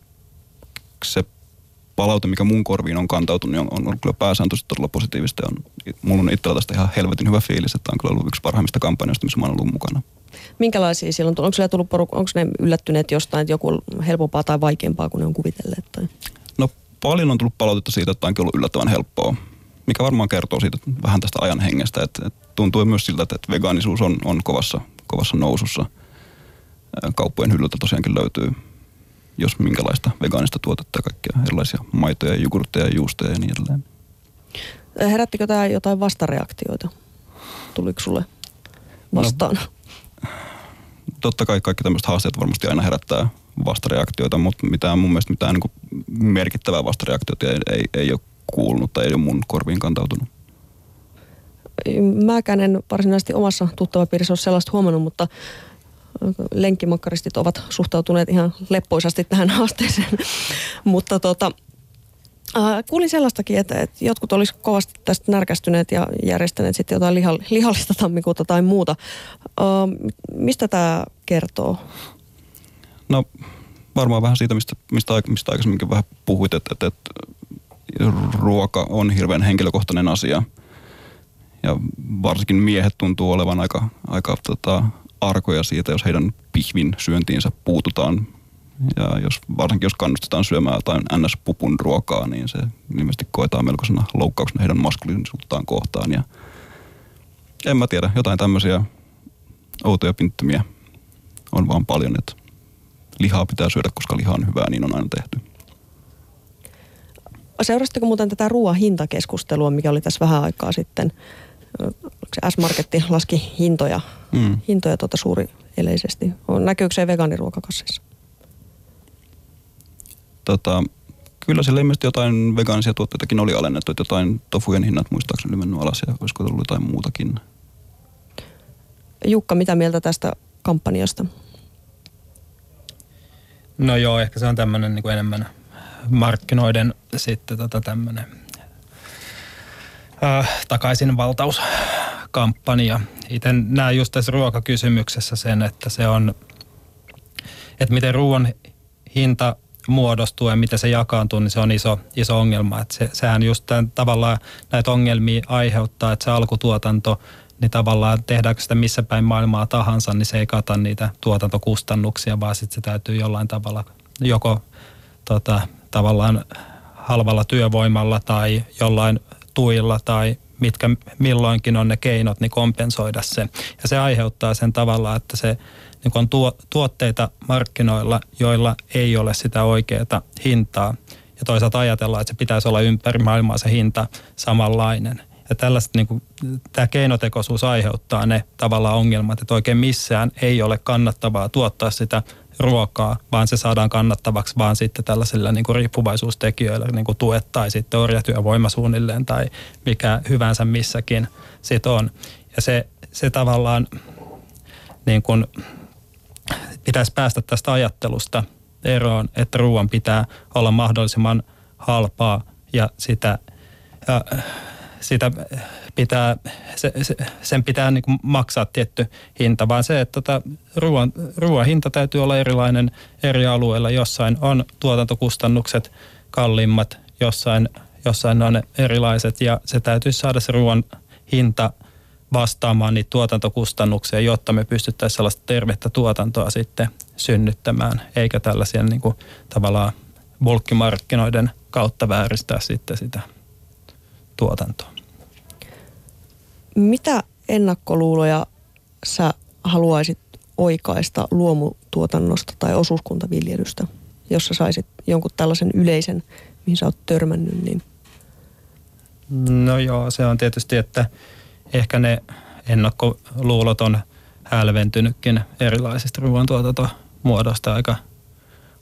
se palaute, mikä mun korviin on kantautunut, niin on, on ollut kyllä pääsääntöisesti todella positiivista. Ja on, mulla on itsellä tästä ihan helvetin hyvä fiilis, että on kyllä ollut yksi parhaimmista kampanjoista, missä mä oon ollut mukana. Minkälaisia siellä on tullut? Onko siellä tullut onko ne yllättyneet jostain, että joku on helpompaa tai vaikeampaa kuin ne on kuvitelleet? Tai? No paljon on tullut palautetta siitä, että onkin ollut yllättävän helppoa, mikä varmaan kertoo siitä vähän tästä ajan hengestä. Että, että tuntuu myös siltä, että, että vegaanisuus on, on kovassa, kovassa nousussa. Kauppojen hyllyltä tosiaankin löytyy jos minkälaista vegaanista tuotetta ja kaikkia erilaisia maitoja, jogurtteja, juustoja ja niin edelleen. Herättikö tämä jotain vastareaktioita? Tuliko sulle vastaan? No. Totta kai kaikki tämmöiset haasteet varmasti aina herättää vastareaktioita, mutta mitään, mun mielestä mitään niin merkittävää vastareaktiota ei, ei, ei ole kuulunut tai ei ole mun korviin kantautunut. Mäkään en varsinaisesti omassa tuttavapiirissä ole sellaista huomannut, mutta lenkkimakkaristit ovat suhtautuneet ihan leppoisasti tähän haasteeseen. [LAUGHS] Mutta tota, äh, kuulin sellaistakin, että, että jotkut olisi kovasti tästä närkästyneet ja järjestäneet sitten jotain liha, lihallista tammikuuta tai muuta. Äh, mistä tämä kertoo? No varmaan vähän siitä, mistä, mistä, mistä aikaisemminkin vähän puhuit, että, että, että ruoka on hirveän henkilökohtainen asia. Ja varsinkin miehet tuntuu olevan aika, aika tota, arkoja siitä, jos heidän pihvin syöntiinsä puututaan. Ja jos, varsinkin jos kannustetaan syömään jotain NS-pupun ruokaa, niin se ilmeisesti koetaan melkoisena loukkauksena heidän maskuliinisuuttaan kohtaan. Ja en mä tiedä, jotain tämmöisiä outoja pinttymiä on vaan paljon, että lihaa pitää syödä, koska liha on hyvää, niin on aina tehty. Seurasitteko muuten tätä ruoan hintakeskustelua, mikä oli tässä vähän aikaa sitten? Se S-Marketti laski hintoja, mm. hintoja tuota suuri eleisesti. Näkyykö se vegaaniruokakasseissa? Tota, kyllä siellä ilmeisesti jotain vegaanisia tuotteitakin oli alennettu, että jotain tofujen hinnat muistaakseni oli mennyt alas ja olisiko tullut jotain muutakin. Jukka, mitä mieltä tästä kampanjasta? No joo, ehkä se on tämmöinen niin enemmän markkinoiden sitten tota tämmöinen äh, takaisin valtauskampanja. Itse näen just tässä ruokakysymyksessä sen, että se on, että miten ruoan hinta muodostuu ja miten se jakaantuu, niin se on iso, iso ongelma. Että se, sehän just tämän, tavallaan näitä ongelmia aiheuttaa, että se alkutuotanto, niin tavallaan tehdäänkö sitä missä päin maailmaa tahansa, niin se ei kata niitä tuotantokustannuksia, vaan sitten se täytyy jollain tavalla joko tota, tavallaan halvalla työvoimalla tai jollain tuilla tai mitkä milloinkin on ne keinot, niin kompensoida se. Ja se aiheuttaa sen tavalla, että se niin on tuo, tuotteita markkinoilla, joilla ei ole sitä oikeaa hintaa. Ja toisaalta ajatellaan, että se pitäisi olla ympäri maailmaa se hinta samanlainen. Ja tällaista, niin kuin, tämä keinotekoisuus aiheuttaa ne tavallaan ongelmat, että oikein missään ei ole kannattavaa tuottaa sitä ruokaa, vaan se saadaan kannattavaksi vaan sitten tällaisilla niin kuin riippuvaisuustekijöillä, niin kuin tuet tai sitten orjatyövoima suunnilleen tai mikä hyvänsä missäkin sit on. Ja se, se tavallaan niin kuin pitäisi päästä tästä ajattelusta eroon, että ruoan pitää olla mahdollisimman halpaa ja sitä, ja sitä pitää, se, se, sen pitää niin maksaa tietty hinta, vaan se, että tota, ruoan, ruoan hinta täytyy olla erilainen eri alueilla. Jossain on tuotantokustannukset kalliimmat, jossain, jossain on erilaiset ja se täytyy saada se ruoan hinta vastaamaan niitä tuotantokustannuksia, jotta me pystyttäisiin sellaista tervettä tuotantoa sitten synnyttämään, eikä tällaisia niin kuin, tavallaan bulkkimarkkinoiden kautta vääristää sitten sitä tuotantoa. Mitä ennakkoluuloja sä haluaisit oikaista luomutuotannosta tai osuuskuntaviljelystä, jos sä saisit jonkun tällaisen yleisen, mihin sä oot törmännyt? Niin... No joo, se on tietysti, että ehkä ne ennakkoluulot on hälventynytkin erilaisista ruoantuotantomuodosta aika,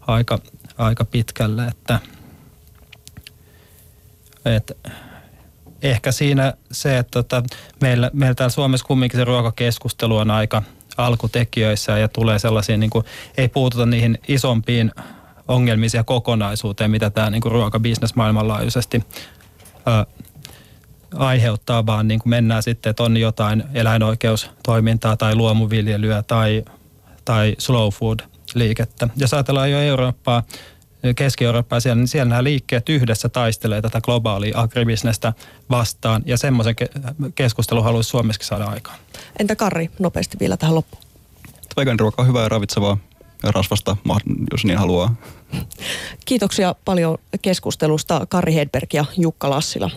aika, aika pitkälle, että, että ehkä siinä se, että tota, meillä, meillä täällä Suomessa kumminkin se ruokakeskustelu on aika alkutekijöissä ja tulee sellaisia, niin kuin, ei puututa niihin isompiin ongelmisia kokonaisuuteen, mitä tämä niin ruokabisnes maailmanlaajuisesti ö, aiheuttaa, vaan niin kuin mennään sitten, että on jotain eläinoikeustoimintaa tai luomuviljelyä tai, tai slow food liikettä. Jos ajatellaan jo Eurooppaa, Keski-Eurooppaa siellä, niin siellä nämä liikkeet yhdessä taistelee tätä globaalia agribisnestä vastaan ja semmoisen keskustelun haluaisi Suomessakin saada aikaan. Entä Karri, nopeasti vielä tähän loppuun? Vegan ruoka on hyvää ja ravitsevaa ja rasvasta, jos niin haluaa. Kiitoksia paljon keskustelusta Kari Hedberg ja Jukka Lassila.